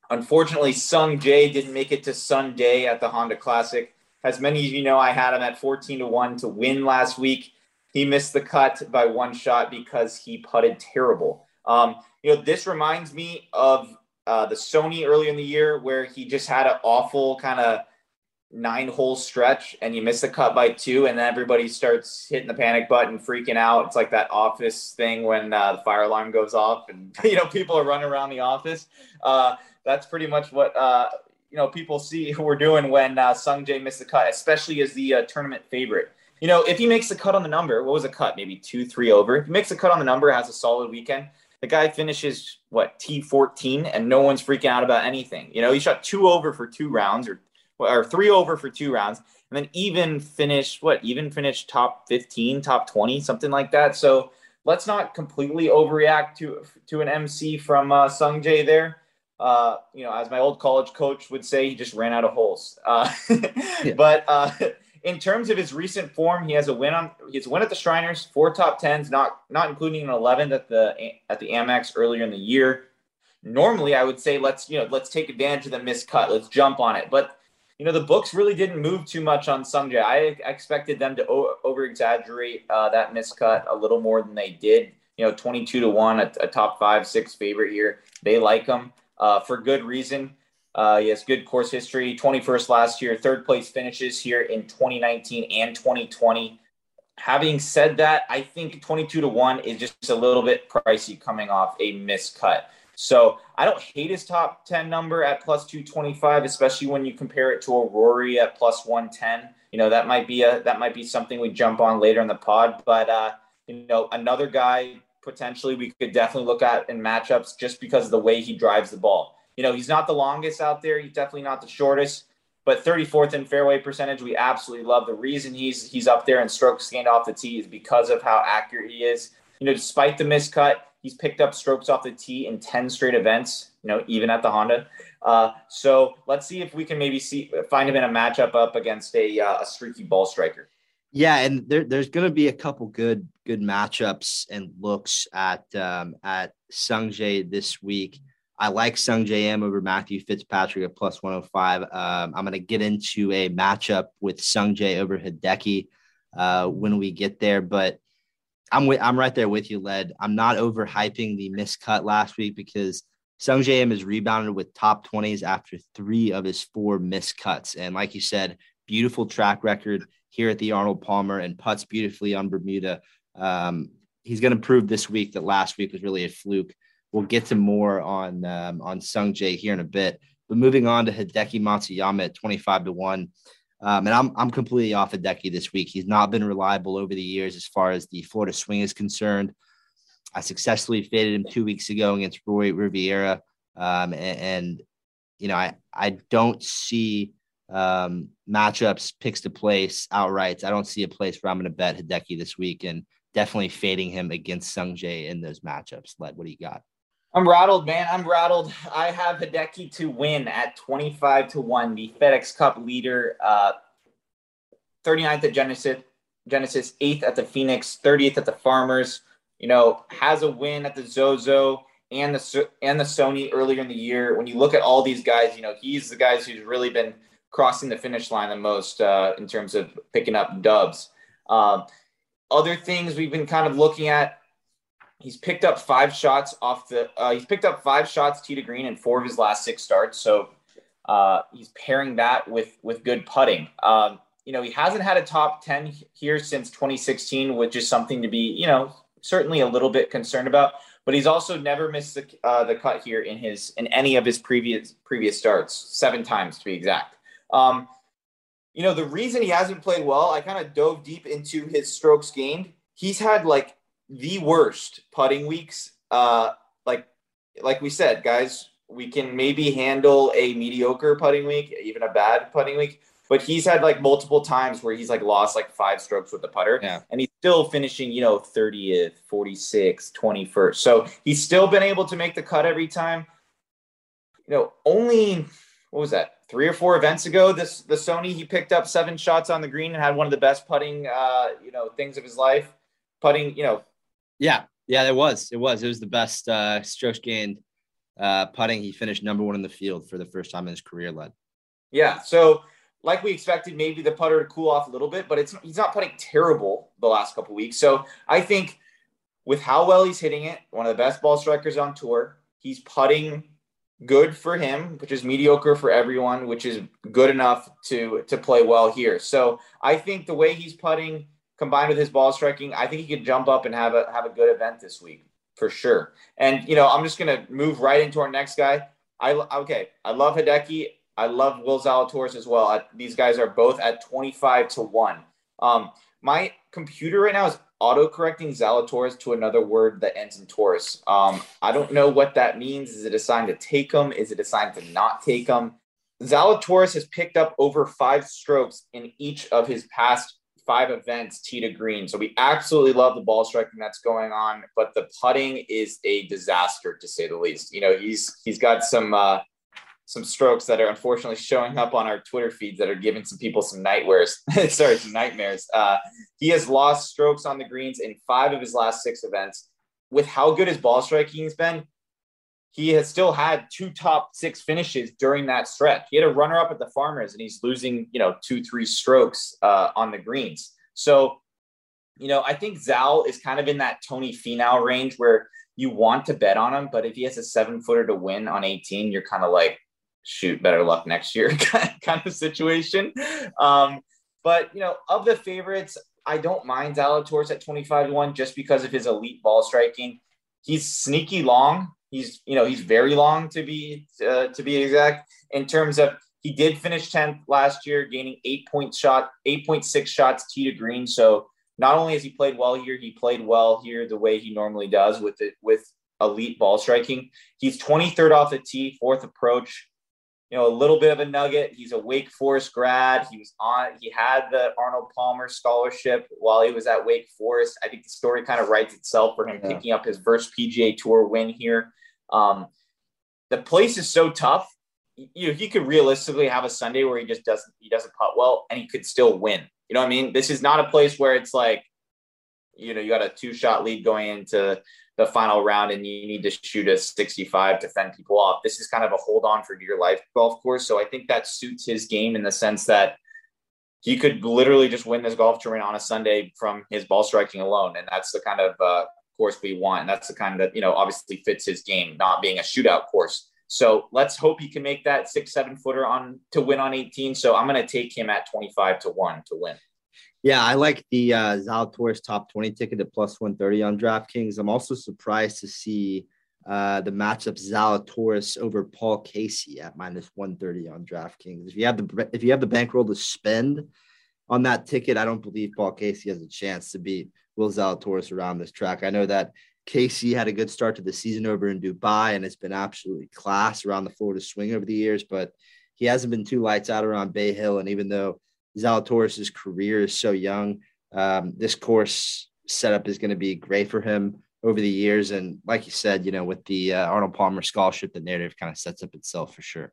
Unfortunately, Sungjae didn't make it to Sunday at the Honda Classic. As many of you know, I had him at 14 to 1 to win last week. He missed the cut by one shot because he putted terrible. Um, you know, this reminds me of uh, the Sony earlier in the year where he just had an awful kind of nine hole stretch and you miss the cut by two and then everybody starts hitting the panic button freaking out it's like that office thing when uh, the fire alarm goes off and you know people are running around the office uh, that's pretty much what uh, you know people see who we're doing when uh, sung jae missed the cut especially as the uh, tournament favorite you know if he makes the cut on the number what was a cut maybe two three over if he makes a cut on the number has a solid weekend the guy finishes what T14 and no one's freaking out about anything. You know, he shot two over for two rounds or or three over for two rounds, and then even finish what even finish top 15, top 20, something like that. So let's not completely overreact to to an MC from uh, Sung Jae there. Uh, you know, as my old college coach would say, he just ran out of holes. Uh, yeah. But uh, in terms of his recent form, he has a win on a win at the Shriners, four top tens, not not including an 11th at the at the Amex earlier in the year. Normally, I would say let's you know let's take advantage of the miscut, let's jump on it, but you know, the books really didn't move too much on Sungjae. I expected them to over exaggerate uh, that miscut a little more than they did. You know, 22 to 1, a, a top five, six favorite here. They like him uh, for good reason. Uh, he has good course history. 21st last year, third place finishes here in 2019 and 2020. Having said that, I think 22 to 1 is just a little bit pricey coming off a miscut. So I don't hate his top 10 number at plus 225, especially when you compare it to a Rory at plus 110. You know, that might be a that might be something we jump on later in the pod. But uh, you know, another guy potentially we could definitely look at in matchups just because of the way he drives the ball. You know, he's not the longest out there, he's definitely not the shortest, but 34th in fairway percentage, we absolutely love. The reason he's he's up there in strokes gained off the tee is because of how accurate he is. You know, despite the miscut, He's picked up strokes off the tee in 10 straight events, you know, even at the Honda. Uh, so let's see if we can maybe see find him in a matchup up against a, uh, a streaky ball striker. Yeah, and there, there's going to be a couple good good matchups and looks at um, at Sungjae this week. I like Sungjae Im over Matthew Fitzpatrick at plus 105. Um, I'm going to get into a matchup with Sungjae over Hideki uh, when we get there, but I'm I'm right there with you, Led. I'm not overhyping the miscut last week because Sungjae Im has rebounded with top 20s after three of his four miscuts. And like you said, beautiful track record here at the Arnold Palmer and puts beautifully on Bermuda. Um, he's going to prove this week that last week was really a fluke. We'll get to more on um, on Sung Jae here in a bit. But moving on to Hideki Matsuyama at 25 to 1. Um, and I'm, I'm completely off Hideki this week. He's not been reliable over the years as far as the Florida swing is concerned. I successfully faded him two weeks ago against Roy Riviera. Um, and, and, you know, I, I don't see um, matchups, picks to place outright. I don't see a place where I'm going to bet Hideki this week and definitely fading him against Sung Jae in those matchups. Let what do you got? I'm rattled, man. I'm rattled. I have Hideki to win at 25 to 1, the FedEx Cup leader, uh, 39th at Genesis, Genesis, 8th at the Phoenix, 30th at the Farmers. You know, has a win at the Zozo and the and the Sony earlier in the year. When you look at all these guys, you know, he's the guys who's really been crossing the finish line the most uh, in terms of picking up dubs. Um, other things we've been kind of looking at He's picked up five shots off the. Uh, he's picked up five shots tee to green in four of his last six starts. So uh, he's pairing that with with good putting. Um, you know, he hasn't had a top ten here since 2016, which is something to be you know certainly a little bit concerned about. But he's also never missed the uh, the cut here in his in any of his previous previous starts, seven times to be exact. Um, you know, the reason he hasn't played well, I kind of dove deep into his strokes gained. He's had like the worst putting weeks. Uh, like like we said, guys, we can maybe handle a mediocre putting week, even a bad putting week. But he's had like multiple times where he's like lost like five strokes with the putter. Yeah. And he's still finishing, you know, 30th, 46th, 21st. So he's still been able to make the cut every time. You know, only what was that? Three or four events ago, this the Sony he picked up seven shots on the green and had one of the best putting uh, you know, things of his life. Putting, you know, yeah, yeah, it was. It was. It was the best uh, strokes gained uh, putting. He finished number one in the field for the first time in his career. Led. Yeah. So, like we expected, maybe the putter to cool off a little bit, but it's he's not putting terrible the last couple weeks. So I think with how well he's hitting it, one of the best ball strikers on tour, he's putting good for him, which is mediocre for everyone, which is good enough to to play well here. So I think the way he's putting combined with his ball striking, I think he could jump up and have a have a good event this week for sure. And you know, I'm just gonna move right into our next guy. I okay, I love Hideki. I love Will Zalatoris as well. I, these guys are both at 25 to one. Um, my computer right now is auto correcting Zalatoris to another word that ends in Taurus. Um, I don't know what that means. Is it a sign to take them? Is it a sign to not take them? Zalatoris has picked up over five strokes in each of his past five events tee to green. So we absolutely love the ball striking that's going on, but the putting is a disaster to say the least. You know, he's he's got some uh, some strokes that are unfortunately showing up on our Twitter feeds that are giving some people some nightmares. Sorry, some nightmares. Uh, he has lost strokes on the greens in five of his last six events. With how good his ball striking has been, he has still had two top six finishes during that stretch. He had a runner up at the Farmers, and he's losing, you know, two, three strokes uh, on the greens. So, you know, I think Zal is kind of in that Tony Finau range where you want to bet on him, but if he has a seven footer to win on 18, you're kind of like, shoot, better luck next year kind of situation. Um, but, you know, of the favorites, I don't mind Zalatoris at 25 to 1 just because of his elite ball striking. He's sneaky long, He's you know he's very long to be uh, to be exact in terms of he did finish 10th last year, gaining eight point shot, 8.6 shots tee to green. So not only has he played well here, he played well here the way he normally does with it with elite ball striking. He's 23rd off the tee, fourth approach, you know, a little bit of a nugget. He's a Wake Forest grad. He was on, he had the Arnold Palmer scholarship while he was at Wake Forest. I think the story kind of writes itself for him yeah. picking up his first PGA Tour win here. Um, the place is so tough. You know, he could realistically have a Sunday where he just doesn't he doesn't putt well and he could still win. You know what I mean? This is not a place where it's like, you know, you got a two shot lead going into the final round and you need to shoot a 65 to fend people off. This is kind of a hold on for your life golf course. So I think that suits his game in the sense that he could literally just win this golf tournament on a Sunday from his ball striking alone. And that's the kind of uh, course we want. And that's the kind that, you know, obviously fits his game, not being a shootout course. So let's hope he can make that six, seven footer on to win on 18. So I'm going to take him at 25 to one to win. Yeah, I like the uh, Zalatoris top 20 ticket at plus 130 on DraftKings. I'm also surprised to see uh, the matchup Zalatoris over Paul Casey at minus 130 on DraftKings. If you have the if you have the bankroll to spend on that ticket, I don't believe Paul Casey has a chance to beat Will Zalatoris around this track. I know that Casey had a good start to the season over in Dubai and it's been absolutely class around the Florida swing over the years, but he hasn't been too lights out around Bay Hill. And even though Zalatoris' career is so young. Um, this course setup is going to be great for him over the years. And like you said, you know, with the uh, Arnold Palmer scholarship, the narrative kind of sets up itself for sure.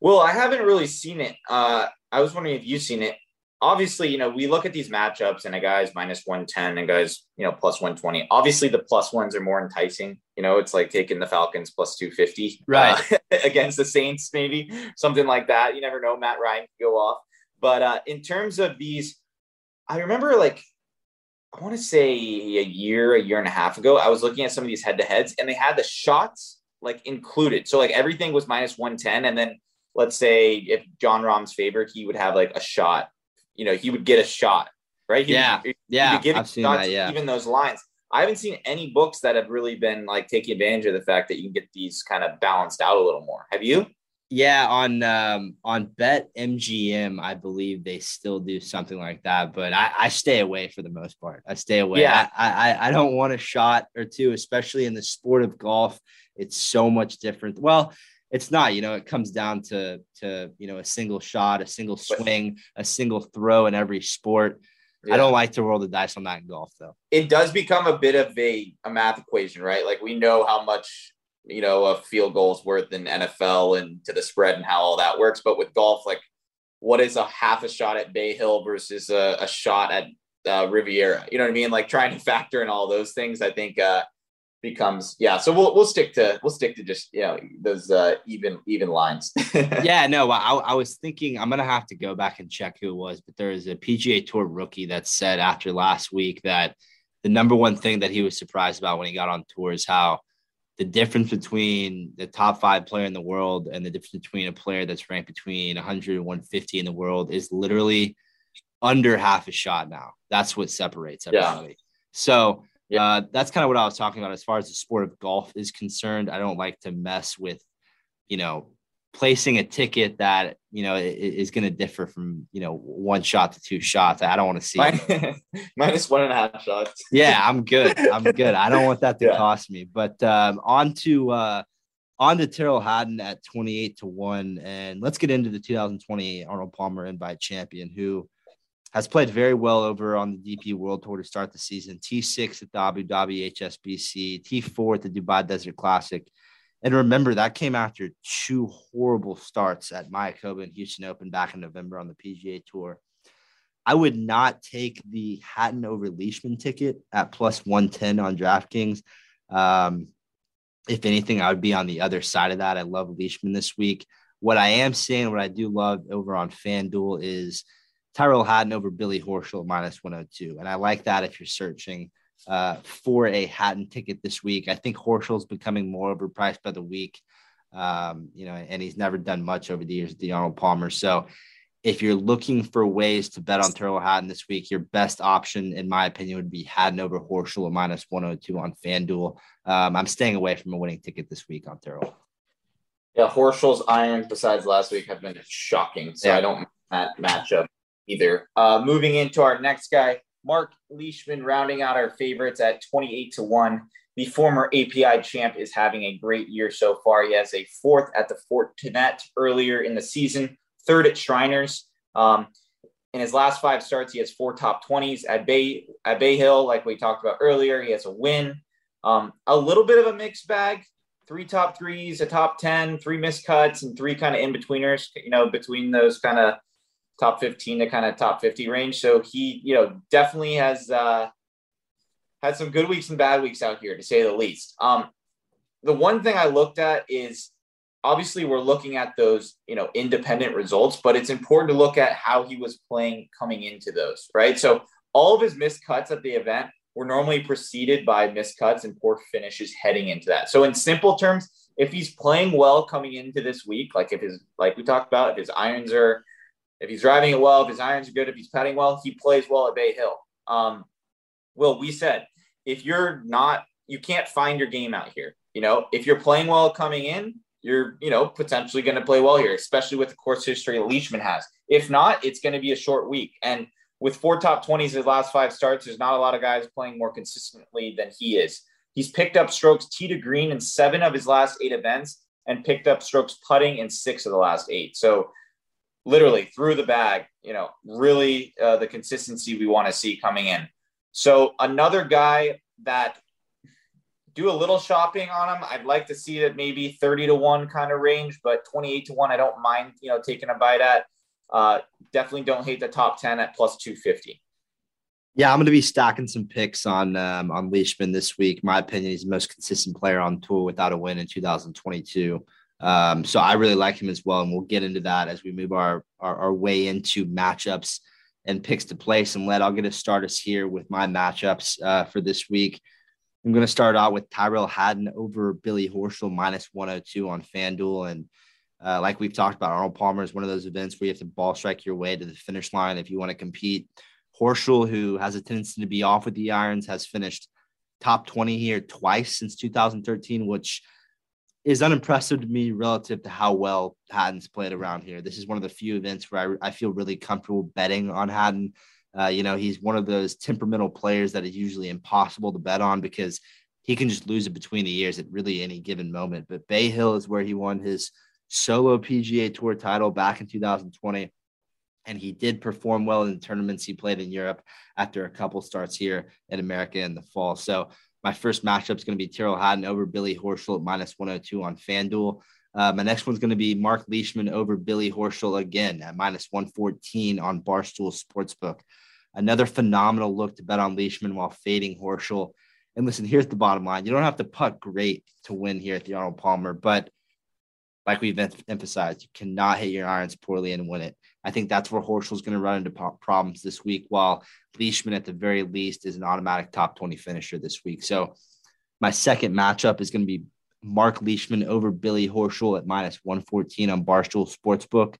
Well, I haven't really seen it. Uh, I was wondering if you've seen it. Obviously, you know, we look at these matchups and a guy's minus 110 and guys, you know, plus 120. Obviously, the plus ones are more enticing. You know, it's like taking the Falcons plus 250 right. Uh, against the Saints, maybe something like that. You never know. Matt Ryan could go off. But uh, in terms of these, I remember like I want to say a year, a year and a half ago, I was looking at some of these head to heads and they had the shots like included. So like everything was minus 110. And then let's say if Jon Rahm's favorite, he would have like a shot, you know, he would get a shot, right? He yeah. Would, yeah. I've seen that, yeah. Even those lines. I haven't seen any books that have really been like taking advantage of the fact that you can get these kind of balanced out a little more. Have you? Yeah, on um, on Bet MGM, I believe they still do something like that, but I, I stay away for the most part. I stay away. Yeah. I, I I don't want a shot or two, especially in the sport of golf. It's so much different. Well, it's not. You know, it comes down to to you know a single shot, a single swing, a single throw in every sport. Yeah. I don't like to roll the dice on that in golf, though. It does become a bit of a, a math equation, right? Like we know how much you know, a field goal's worth in NFL and to the spread and how all that works. But with golf, like what is a half a shot at Bay Hill versus a, a shot at uh, Riviera? You know what I mean? Like trying to factor in all those things, I think uh, becomes yeah. So we'll we'll stick to we'll stick to just you know those uh, even even lines. yeah, no, I, I was thinking I'm gonna have to go back and check who it was, but there is a PGA Tour rookie that said after last week that the number one thing that he was surprised about when he got on tour is how the difference between the top five player in the world and the difference between a player that's ranked between 100 and 150 in the world is literally under half a shot now. That's what separates everybody. Yeah. So yeah. Uh, that's kind of what I was talking about as far as the sport of golf is concerned. I don't like to mess with, you know, placing a ticket that you know is going to differ from you know one shot to two shots. I don't want to see minus one and a half shots. yeah, I'm good. I'm good. I don't want that to yeah. cost me. But um, on to uh, on to Tyrrell Hatton at 28 to one, and let's get into the 2020 Arnold Palmer Invite champion who has played very well over on the DP World Tour to start the season. T6 at the Abu Dhabi HSBC, T4 at the Dubai Desert Classic and remember, that came after two horrible starts at Mayakoba and Houston Open back in November on the PGA Tour. I would not take the Hatton over Leishman ticket at plus 110 on DraftKings. Um, if anything, I would be on the other side of that. I love Leishman this week. What I am seeing, what I do love over on FanDuel is Tyrrell Hatton over Billy Horschel minus 102. And I like that if you're searching – uh, for a Hatton ticket this week. I think Horschel's becoming more overpriced by the week. Um, you know, and he's never done much over the years with the Arnold Palmer. So if you're looking for ways to bet on Tyrrell Hatton this week, your best option, in my opinion, would be Hatton over Horschel at minus 102 on FanDuel. Um, I'm staying away from a winning ticket this week on Tyrrell. Yeah, Horschel's irons, besides last week, have been shocking. So yeah. I don't that matchup either. Uh, moving into our next guy, Mark Leishman rounding out our favorites at 28 to 1. The former API champ is having a great year so far. He has a fourth at the Fortinet earlier in the season, third at Shriners. Um, in his last five starts, he has four top 20s at Bay at Bay Hill, like we talked about earlier. He has a win. Um, a little bit of a mixed bag. Three top threes, a top 10, three missed cuts, and three kind of in betweeners, you know, between those kind of top 15 to kind of top 50 range. So he, you know, definitely has uh, had some good weeks and bad weeks out here, to say the least. Um, the one thing I looked at is obviously we're looking at those, you know, independent results, but it's important to look at how he was playing coming into those, right? So all of his missed cuts at the event were normally preceded by missed cuts and poor finishes heading into that. So in simple terms, if he's playing well coming into this week, like if his like we talked about, if his irons are if he's driving it well, if his irons are good, if he's putting well, he plays well at Bay Hill. Um, Will, we said if you're not, you can't find your game out here. You know, if you're playing well coming in, you're, you know, potentially going to play well here, especially with the course history Leishman has. If not, it's going to be a short week. And with four top 20s his last five starts, there's not a lot of guys playing more consistently than he is. He's picked up strokes tee to green in seven of his last eight events and picked up strokes putting in six of the last eight. So literally through the bag, you know, really uh, the consistency we want to see coming in. So another guy that do a little shopping on him. I'd like to see that maybe 30 to 1 kind of range, but 28 to 1, I don't mind, you know, taking a bite at. Uh, definitely don't hate the top 10 at plus 250. Yeah, I'm going to be stacking some picks on um, on Leishman this week. My opinion, he's the most consistent player on tour without a win in 2022. Um, so I really like him as well, and we'll get into that as we move our our, our way into matchups and picks to place. And let I'll get us start us here with my matchups uh, for this week. I'm going to start out with Tyrrell Hatton over Billy Horschel minus 102 on FanDuel. And uh, like we've talked about, Arnold Palmer is one of those events where you have to ball strike your way to the finish line if you want to compete. Horschel, who has a tendency to be off with the irons, has finished top 20 here twice since 2013, which is unimpressive to me relative to how well Hatton's played around here. This is one of the few events where I, I feel really comfortable betting on Hatton. Uh, you know, he's one of those temperamental players that is usually impossible to bet on because he can just lose it between the years at really any given moment. But Bay Hill is where he won his solo PGA Tour title back in 2020. And he did perform well in the tournaments he played in Europe after a couple starts here in America in the fall. So my first matchup is going to be Tyrrell Hatton over Billy Horschel at minus 102 on FanDuel. Uh, my next one's going to be Mark Leishman over Billy Horschel again at minus 114 on Barstool Sportsbook. Another phenomenal look to bet on Leishman while fading Horschel. And listen, here's the bottom line: you don't have to putt great to win here at the Arnold Palmer, but like we've emphasized, you cannot hit your irons poorly and win it. I think that's where Horschel's going to run into problems this week, while Leishman, at the very least, is an automatic top 20 finisher this week. So, my second matchup is going to be Mark Leishman over Billy Horschel at minus 114 on Barstool Sportsbook.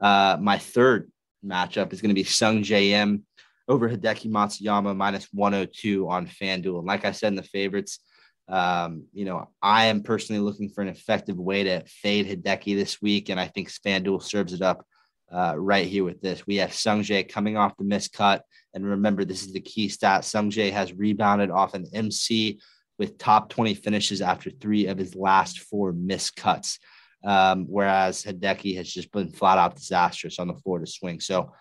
Uh, my third matchup is going to be Sungjae Im over Hideki Matsuyama minus 102 on FanDuel. And like I said in the favorites, um, you know, I am personally looking for an effective way to fade Hideki this week, and I think FanDuel serves it up uh, right here with this. We have Sungjae coming off the missed cut, and remember, this is the key stat. Sungjae has rebounded off an MC with top 20 finishes after three of his last four missed cuts, um, whereas Hideki has just been flat out disastrous on the Florida swing. So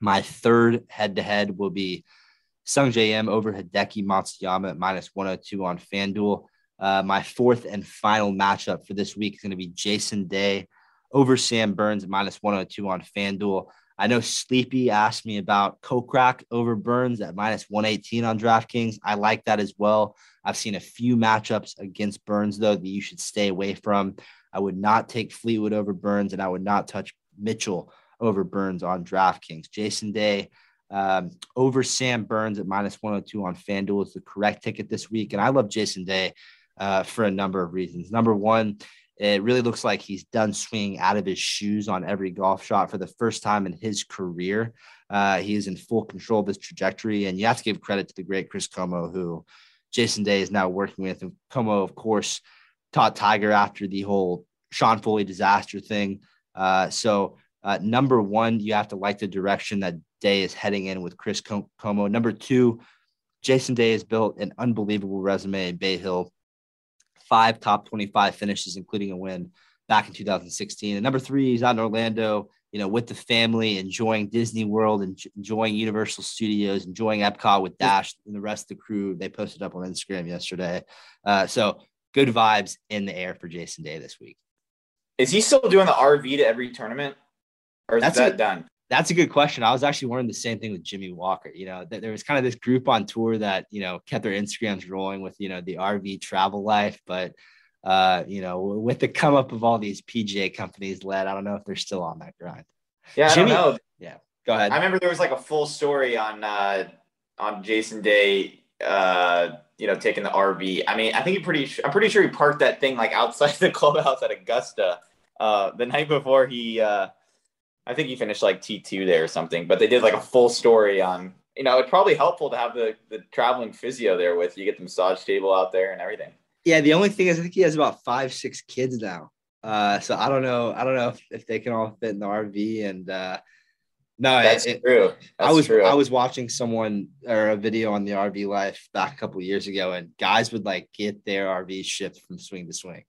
my third head to head will be Sungjae Im over Hideki Matsuyama at minus 102 on FanDuel. Uh, my fourth and final matchup for this week is going to be Jason Day over Sam Burns at minus 102 on FanDuel. I know Sleepy asked me about Kokrak over Burns at minus 118 on DraftKings. I like that as well. I've seen a few matchups against Burns, though, that you should stay away from. I would not take Fleetwood over Burns, and I would not touch Mitchell over Burns on DraftKings. Jason Day um, over Sam Burns at minus 102 on FanDuel is the correct ticket this week. And I love Jason Day uh, for a number of reasons. Number one, it really looks like he's done swinging out of his shoes on every golf shot for the first time in his career. Uh, he is in full control of his trajectory, and you have to give credit to the great Chris Como, who Jason Day is now working with. And Como, of course, taught Tiger after the whole Sean Foley disaster thing. Uh, so uh, number one, you have to like the direction that Day is heading in with Chris Como. Number two, Jason Day has built an unbelievable resume in Bay Hill, five top 25 finishes, including a win back in 2016. And number three, he's out in Orlando, you know, with the family, enjoying Disney World, and enjoying Universal Studios, enjoying Epcot with Dash and the rest of the crew. They posted up on Instagram yesterday. Uh, so good vibes in the air for Jason Day this week. Is he still doing the RV to every tournament? Or is that's that a, done? That's a good question. I was actually wondering the same thing with Jimmy Walker. You know, there was kind of this group on tour that, you know, kept their Instagrams rolling with, you know, the RV travel life. But, uh, you know, with the come up of all these PGA companies led, I don't know if they're still on that grind. Yeah, Jimmy, I don't know. Yeah, go ahead. I remember there was like a full story on, uh, on Jason Day, uh, you know, taking the RV. I mean, I think he pretty, I'm pretty sure he parked that thing like outside the clubhouse at Augusta uh, the night before he, uh, I think he finished like T2 there or something, but they did like a full story on, you know, it's probably helpful to have the, the traveling physio there with you get the massage table out there and everything. Yeah. The only thing is I think he has about five, six kids now. Uh, so I don't know. I don't know if, if they can all fit in the RV and, uh, no, that's it, true. That's I was true. I was watching someone or a video on the RV life back a couple years ago, and guys would like get their RV shipped from swing to swing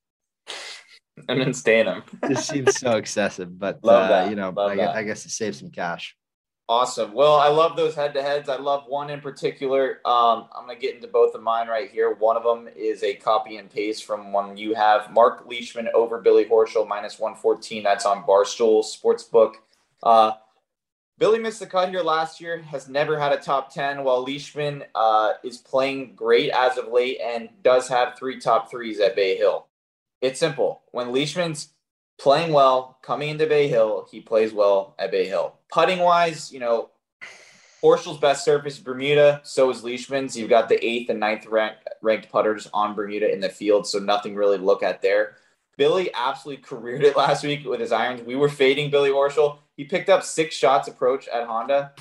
and then stay in them. this seems so excessive, but uh, you know, I, I, guess it saves some cash. Awesome. Well, I love those head to heads. I love one in particular. Um, I'm going to get into both of mine right here. One of them is a copy and paste from one you have Mark Leishman over Billy Horschel minus 114. That's on Barstool Sportsbook. Uh, Billy missed the cut here last year, has never had a top 10, while Leishman uh, is playing great as of late and does have three top threes at Bay Hill. It's simple. When Leishman's playing well, coming into Bay Hill, he plays well at Bay Hill. Putting wise, you know, Horschel's best surface is Bermuda. So is Leishman's. You've got the eighth and ninth ranked, ranked putters on Bermuda in the field, so nothing really to look at there. Billy absolutely careered it last week with his irons. We were fading Billy Horschel. He picked up six shots approach at Honda.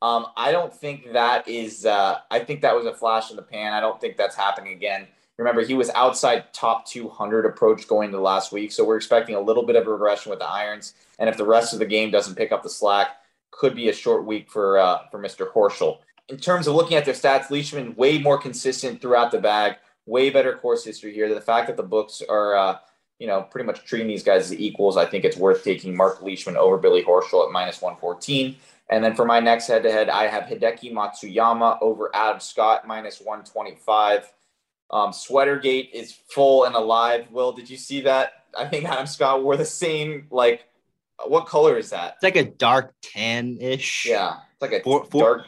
Um, I don't think that is. Uh, I think that was a flash in the pan. I don't think that's happening again. Remember, he was outside top 200 approach going to last week, so we're expecting a little bit of regression with the irons. And if the rest of the game doesn't pick up the slack, could be a short week for uh, for Mr. Horschel. In terms of looking at their stats, Leishman way more consistent throughout the bag, way better course history here. The fact that the books are, uh, you know, pretty much treating these guys as equals, I think it's worth taking Mark Leishman over Billy Horschel at minus 114. And then for my next head to head, I have Hideki Matsuyama over Adam Scott minus 125. Um, Sweatergate is full and alive. Will, did you see that? I think Adam Scott wore the same like. What color is that? It's like a dark tan ish. Yeah, it's like a four, four, dark.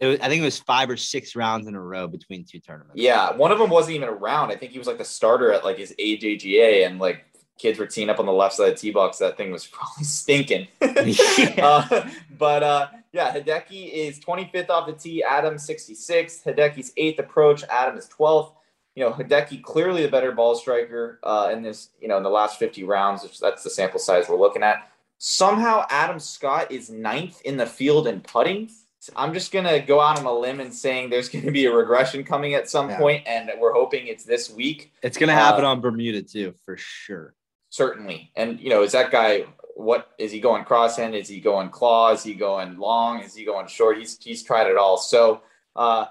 It was, I think it was five or six rounds in a row between two tournaments. Yeah, one of them wasn't even a round. I think he was like the starter at like his AJGA, and like kids were teeing up on the left side of the tee box. That thing was probably stinking. yeah. uh, but uh, yeah, Hideki is 25th off the tee. Adam 66th. Hideki's eighth approach. Adam is 12th you know, Hideki clearly the better ball striker uh, in this, you know, in the last 50 rounds, which that's the sample size we're looking at. Somehow Adam Scott is ninth in the field in putting. I'm just going to go out on a limb and saying there's going to be a regression coming at some yeah. point, and we're hoping it's this week. It's going to happen uh, on Bermuda too, for sure. Certainly. And, you know, is that guy, what is he going crosshand? Is he going claw? Is he going long? Is he going short? He's, he's tried it all. So, uh,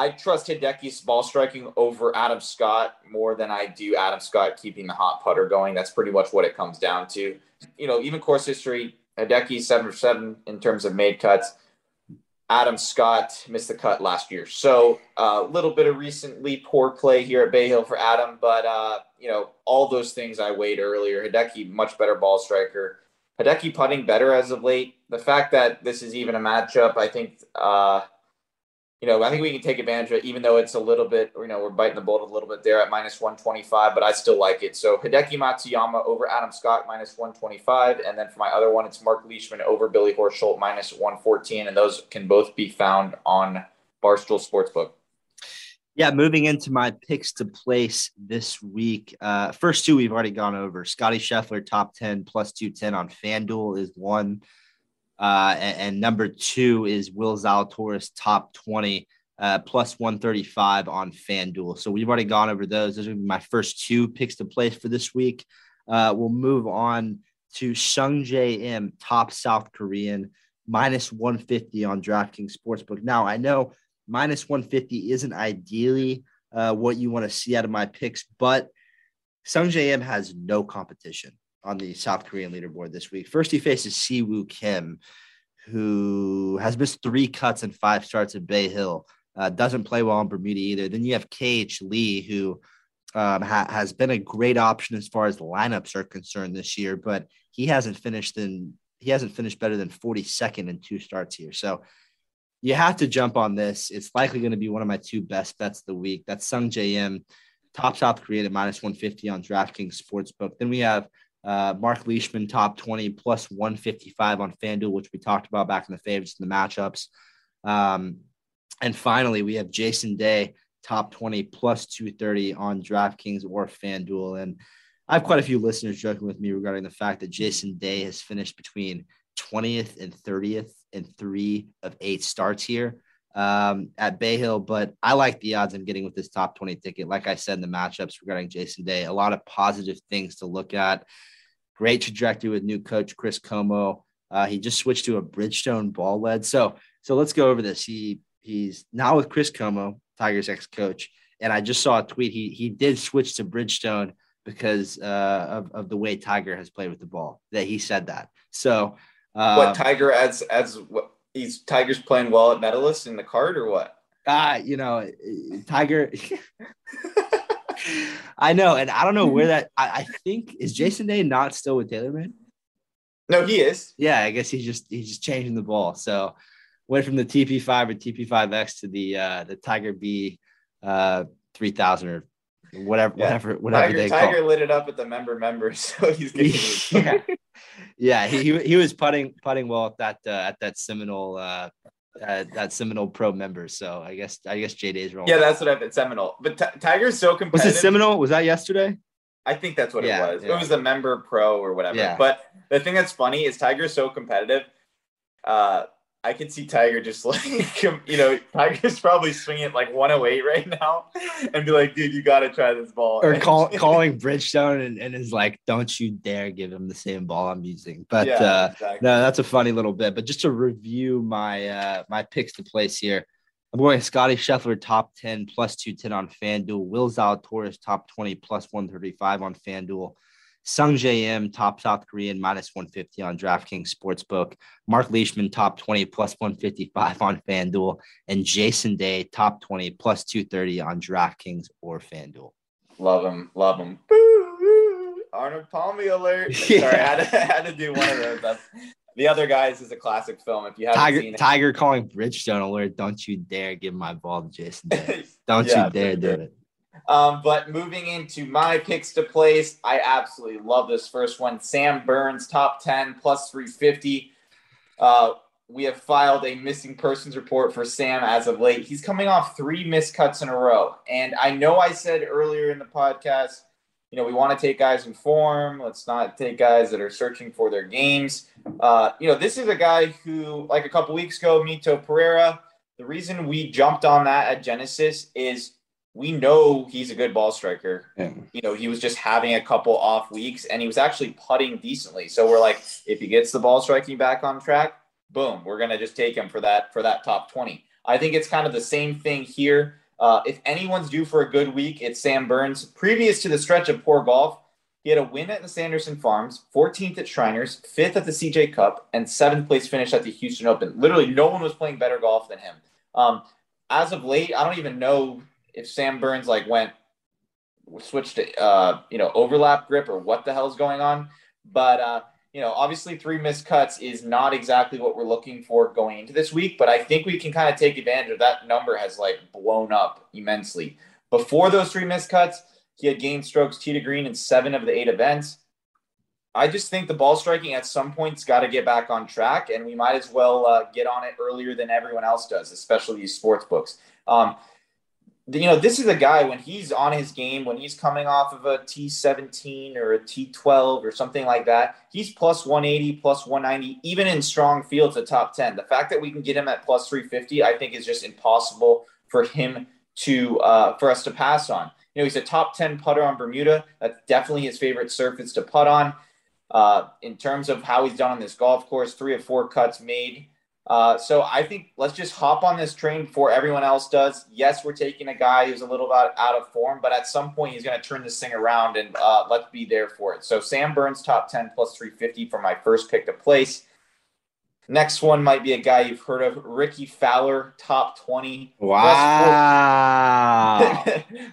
I trust Hideki's ball striking over Adam Scott more than I do Adam Scott keeping the hot putter going. That's pretty much what it comes down to. You know, even course history, Hideki seven for seven in terms of made cuts. Adam Scott missed the cut last year. So a uh, little bit of recently poor play here at Bay Hill for Adam, but uh, you know, all those things I weighed earlier. Hideki, much better ball striker. Hideki putting better as of late. The fact that this is even a matchup, I think uh, you know, I think we can take advantage of it, even though it's a little bit, you know, we're biting the bullet a little bit there at minus 125, but I still like it. So Hideki Matsuyama over Adam Scott minus 125. And then for my other one, it's Mark Leishman over Billy Horschel minus 114. And those can both be found on Barstool Sportsbook. Yeah, moving into my picks to place this week. Uh, first two we've already gone over. Scotty Scheffler, top 10, plus 210 on FanDuel is one. Uh, and, and, number two is Will Zalatoris top 20 uh, plus 135 on FanDuel. So we've already gone over those. Those are my first two picks to place for this week. Uh, we'll move on to Sungjae Im, top South Korean, minus 150 on DraftKings Sportsbook. Now, I know minus 150 isn't ideally uh, what you want to see out of my picks, but Sungjae Im has no competition on the South Korean leaderboard this week. First, he faces Siwoo Kim, who has missed three cuts and five starts at Bay Hill. Uh, doesn't play well in Bermuda either. Then you have KH Lee, who um, ha- has been a great option as far as lineups are concerned this year, but he hasn't finished in he hasn't finished better than 42nd in two starts here. So you have to jump on this. It's likely going to be one of my two best bets of the week. That's Sung Im, top South Korean at minus 150 on DraftKings Sportsbook. Then we have uh, Mark Leishman, top 20, plus 155 on FanDuel, which we talked about back in the favorites and the matchups. Um, and finally, we have Jason Day, top 20, plus 230 on DraftKings or FanDuel. And I have quite a few listeners joking with me regarding the fact that Jason Day has finished between 20th and 30th in three of eight starts here um, at Bay Hill. But I like the odds I'm getting with this top 20 ticket. Like I said in the matchups regarding Jason Day, a lot of positive things to look at. Great trajectory with new coach Chris Como. Uh, he just switched to a Bridgestone ball Led. So, so let's go over this. He he's now with Chris Como, Tigers ex coach, and I just saw a tweet. He he did switch to Bridgestone because uh, of of the way Tiger has played with the ball. That he said that. So um, what Tiger adds as he's Tiger's playing well at medalist in the card or what? Ah, uh, you know, Tiger. I know, and I don't know where that. I, I, think is Jason Day not still with TaylorMade? No, he is. Yeah, I guess he's just he's just changing the ball. So went from the TP5 or TP5X to the uh the Tiger B uh 3000 or whatever yeah. whatever whatever Tiger, they Tiger call. lit it up at the member members, so he's getting yeah yeah, he, he was putting putting well at that uh, at that Seminole uh, uh, that Seminole Pro member. So I guess I guess J Day's wrong. Yeah, that's what I meant. Seminole, but T- Tiger's so competitive. Was it Seminole? Was that yesterday? I think that's what yeah, it was. Yeah. It was the member pro or whatever. Yeah. But the thing that's funny is Tiger's so competitive. Uh, I could see Tiger just like, you know, Tiger's probably swinging it like 108 right now and be like, dude, you got to try this ball. Or call, calling Bridgestone and, and is like, don't you dare give him the same ball I'm using. But yeah, uh, exactly. no, that's a funny little bit. But just to review my uh, my picks to place here, I'm going Scottie Scheffler top 10 plus 210 on FanDuel, Will Zalatoris top 20 plus 135 on FanDuel. Sungjae Im, top South Korean, minus 150 on DraftKings Sportsbook. Mark Leishman, top 20, plus 155 on FanDuel. And Jason Day, top 20, plus 230 on DraftKings or FanDuel. Love him. Love him. Arnold Palmy alert. Yeah. Sorry, I had, to, I had to do one of those. That's, the other guys is a classic film. If you haven't Tiger, seen it. Tiger calling Bridgestone alert. Don't you dare give my ball to Jason Day. Don't yeah, you dare do it. Um, but moving into my picks to place, I absolutely love this first one. Sam Burns, top 10, plus 350. Uh, we have filed a missing persons report for Sam as of late. He's coming off three missed cuts in a row. And I know I said earlier in the podcast, you know, we want to take guys in form. Let's not take guys that are searching for their games. Uh, you know, this is a guy who, like a couple weeks ago, Mito Pereira, the reason we jumped on that at Genesis is we know he's a good ball striker. Yeah. You know, he was just having a couple off weeks and he was actually putting decently. So we're like, if he gets the ball striking back on track, boom, we're gonna just take him for that for that top 20. I think it's kind of the same thing here. Uh, if anyone's due for a good week, it's Sam Burns. Previous to the stretch of poor golf, he had a win at the Sanderson Farms, 14th at Shriners, 5th at the CJ Cup, and 7th place finish at the Houston Open. Literally, no one was playing better golf than him. Um, as of late, I don't even know if Sam Burns like went switched to uh, you know overlap grip or what the hell's going on. But uh, you know, obviously three missed cuts is not exactly what we're looking for going into this week. But I think we can kind of take advantage of that. Number has like blown up immensely. Before those three missed cuts, he had gained strokes tee to green in seven of the eight events. I just think the ball striking at some point's got to get back on track, and we might as well uh, get on it earlier than everyone else does, especially these sports books. Um, you know, this is a guy when he's on his game, when he's coming off of a T17 or a T12 or something like that, he's plus 180, plus 190, even in strong fields, a top 10. The fact that we can get him at plus 350, I think, is just impossible for him to uh, for us to pass on. You know, he's a top 10 putter on Bermuda. That's definitely his favorite surface to putt on. Uh, in terms of how he's done on this golf course, three or four cuts made uh, so I think let's just hop on this train before everyone else does. Yes, we're taking a guy who's a little bit out of form, but at some point he's going to turn this thing around, and uh, let's be there for it. So Sam Burns top ten plus three fifty for my first pick to place. Next one might be a guy you've heard of, Rickie Fowler, top 20. Wow.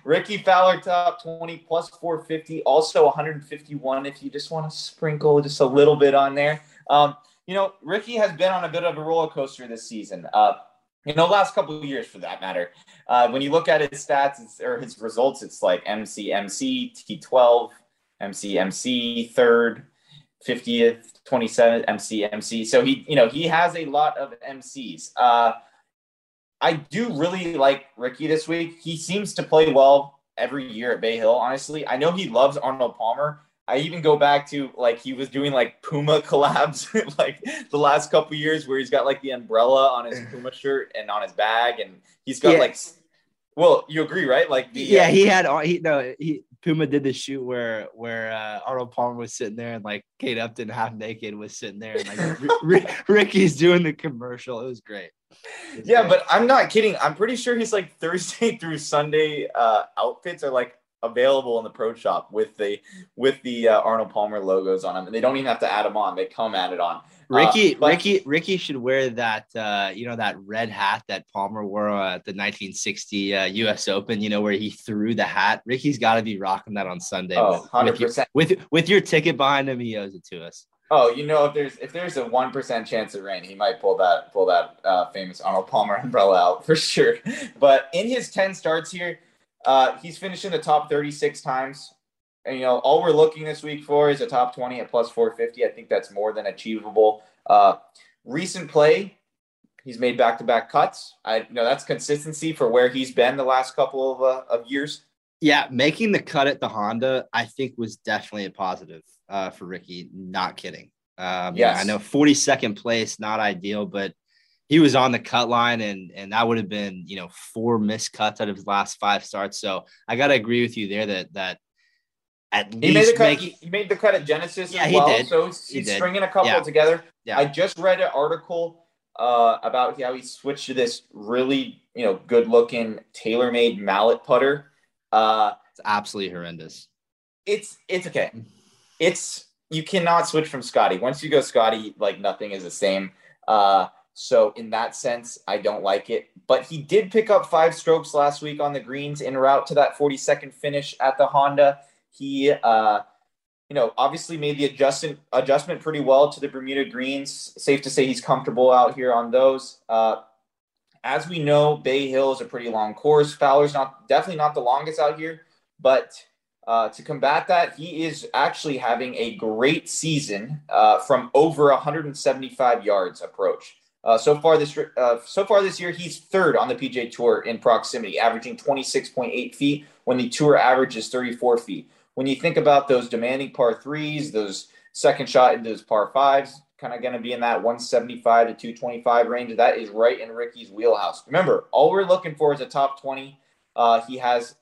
Rickie Fowler, top 20, plus 450, also 151 if you just want to sprinkle just a little bit on there. Um, you know, Rickie has been on a bit of a roller coaster this season. Uh, you know, last couple of years for that matter. Uh, when you look at his stats or his results, it's like MC, MC, T12, MC, MC, third, 50th, 27th, MC, MC. So he, you know, he has a lot of MCs. Uh, I do really like Rickie this week. He seems to play well every year at Bay Hill, honestly. I know he loves Arnold Palmer, I even go back to like he was doing like Puma collabs like the last couple years where he's got like the umbrella on his Puma shirt and on his bag and he's got yeah. like well you agree right like the, yeah uh, he had he no he Puma did the shoot where where uh, Arnold Palmer was sitting there and like Kate Upton half naked was sitting there and like Rickie's doing the commercial. It was great. It was yeah, great. but I'm not kidding. I'm pretty sure he's like Thursday through Sunday uh, outfits are like available in the pro shop with the with the uh, Arnold Palmer logos on them, and they don't even have to add them on; they come added on. Rickie, uh, but, Rickie, Rickie should wear that uh, you know that red hat that Palmer wore at the 1960 U.S. Uh, Open. You know where he threw the hat. Rickie's got to be rocking that on Sunday. Oh, with, with, your, with with your ticket behind him, he owes it to us. Oh, you know, if there's if there's a one percent chance of rain, he might pull that pull that uh, famous Arnold Palmer umbrella out for sure. But in his ten starts here, uh, he's finished in the top 36 times. And, you know, all we're looking this week for is a top 20 at plus 450. I think that's more than achievable. Uh, recent play, he's made back to back cuts. I you know that's consistency for where he's been the last couple of, uh, of years. Yeah, making the cut at the Honda, I think, was definitely a positive uh, for Rickie. Not kidding. Um, yes. I know 42nd place, not ideal, but he was on the cut line and and that would have been you know four missed cuts out of his last five starts. So i gotta agree with you there that that at he made the cut make, he, made the cut at genesis yeah, as well he did. so he's, he stringing a couple yeah. together. Yeah. i just read an article uh, about how he switched to this really you know good looking TaylorMade mallet putter. Uh, it's absolutely horrendous. it's it's okay. It's you cannot switch from scotty. Once you go scotty like nothing is the same. Uh so in that sense, I don't like it. But he did pick up five strokes last week on the greens in route to that 42nd finish at the Honda. He, uh, you know, obviously made the adjustment adjustment pretty well to the Bermuda greens. Safe to say he's comfortable out here on those. Uh, as we know, Bay Hill is a pretty long course. Fowler's not definitely not the longest out here, but uh, to combat that, he is actually having a great season uh, from over 175 yards approach. Uh, so far this uh, so far this year, he's third on the PGA Tour in proximity, averaging 26.8 feet when the tour average is 34 feet. When you think about those demanding par threes, those second shot into those par fives, kind of going to be in that 175 to 225 range. That is right in Rickie's wheelhouse. Remember, all we're looking for is a top 20. Uh, he has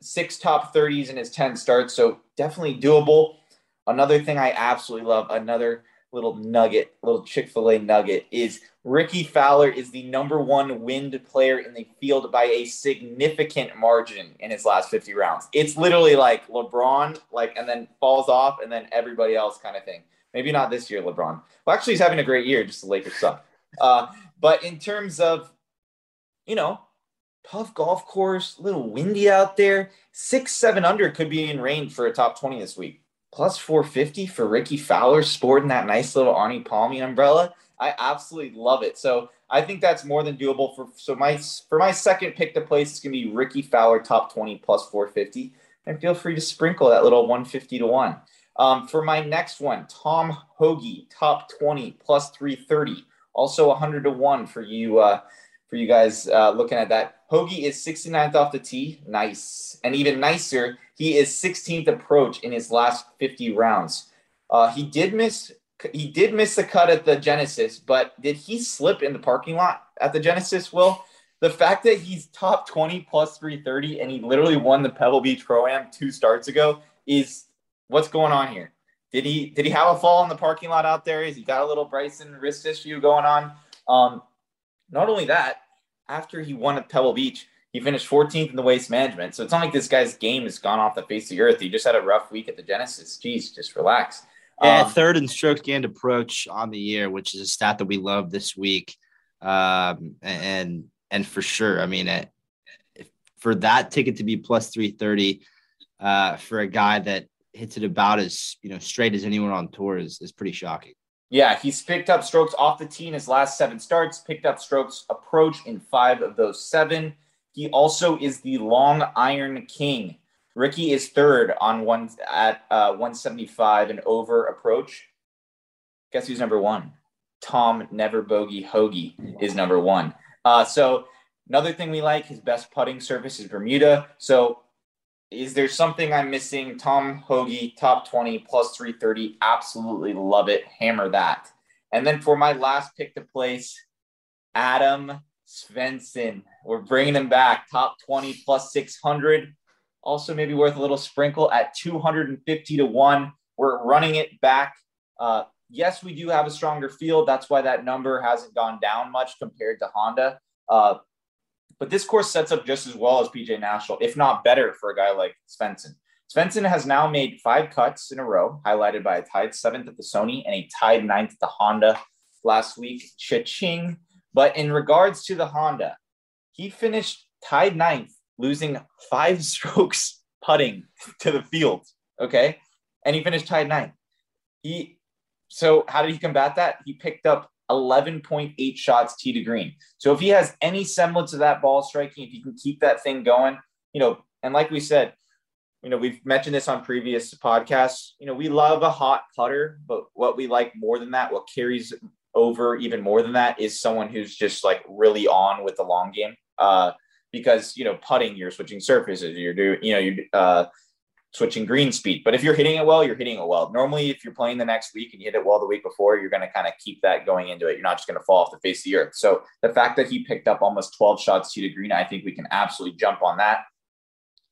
six top 30s in his 10 starts, so definitely doable. Another thing I absolutely love, another little nugget, little Chick fil A nugget, is Rickie Fowler is the number one wind player in the field by a significant margin in his last 50 rounds. It's literally like LeBron, like, and then falls off, and then everybody else kind of thing. Maybe not this year, LeBron. Well, actually, he's having a great year, just the Lakers suck. Uh, but in terms of, you know, tough golf course, a little windy out there, six, seven under could be in range for a top 20 this week. Plus 450 for Rickie Fowler sporting that nice little Arnie Palmy umbrella I absolutely love it. So I think that's more than doable for so my for my second pick to place is gonna be Rickie Fowler top 20 plus 450. And feel free to sprinkle that little 150 to 1. Um, for my next one, Tom Hoge, top 20 plus 330. Also 100 to 1 for you uh, for you guys uh, looking at that. Hoge is 69th off the tee. Nice. And even nicer, he is 16th approach in his last 50 rounds. Uh, he did miss he did miss the cut at the Genesis, but did he slip in the parking lot at the Genesis? Will the fact that he's top 20 plus 330 and he literally won the Pebble Beach Pro Am two starts ago is what's going on here? Did he did he have a fall in the parking lot out there? Is he got a little Bryson wrist issue going on? Um, not only that, after he won at Pebble Beach, he finished 14th in the waste management. So it's not like this guy's game has gone off the face of the earth. He just had a rough week at the Genesis. Jeez, just relax. Yeah, um, third in strokes gained approach on the year, which is a stat that we love this week. Um, and and for sure, I mean, it, for that ticket to be plus three thirty uh, for a guy that hits it about as you know straight as anyone on tour is is pretty shocking. Yeah, he's picked up strokes off the tee in his last seven starts, picked up strokes approach in five of those seven. He also is the long iron king. Rickie is third on one at uh, 175 and over approach. Guess who's number one? Tom Never Bogey Hoge is number one. Uh, so another thing we like, his best putting surface is Bermuda. So is there something I'm missing? Tom Hoge, top 20, plus 330. Absolutely love it. Hammer that. And then for my last pick to place, Adam Svensson. We're bringing him back, top 20, plus 600. Also, maybe worth a little sprinkle at 250 to 1. We're running it back. Uh, yes, we do have a stronger field. That's why that number hasn't gone down much compared to Honda. Uh, but this course sets up just as well as PGA National, if not better, for a guy like Svensson. Svensson has now made five cuts in a row, highlighted by a tied seventh at the Sony and a tied ninth at the Honda last week. Cha-ching. But in regards to the Honda, he finished tied ninth, losing five strokes putting to the field. Okay. And he finished tied ninth. He so how did he combat that? He picked up 11.8 shots tee to green. So if he has any semblance of that ball striking, if he can keep that thing going, you know, and like we said, you know, we've mentioned this on previous podcasts. You know, we love a hot putter, but what we like more than that, what carries over even more than that, is someone who's just like really on with the long game. Uh, because you know, putting, you're switching surfaces, you're doing, you know, you're uh, switching green speed. But if you're hitting it well, you're hitting it well. Normally, if you're playing the next week and you hit it well the week before, you're going to kind of keep that going into it. You're not just going to fall off the face of the earth. So the fact that he picked up almost 12 shots to the green, I think we can absolutely jump on that.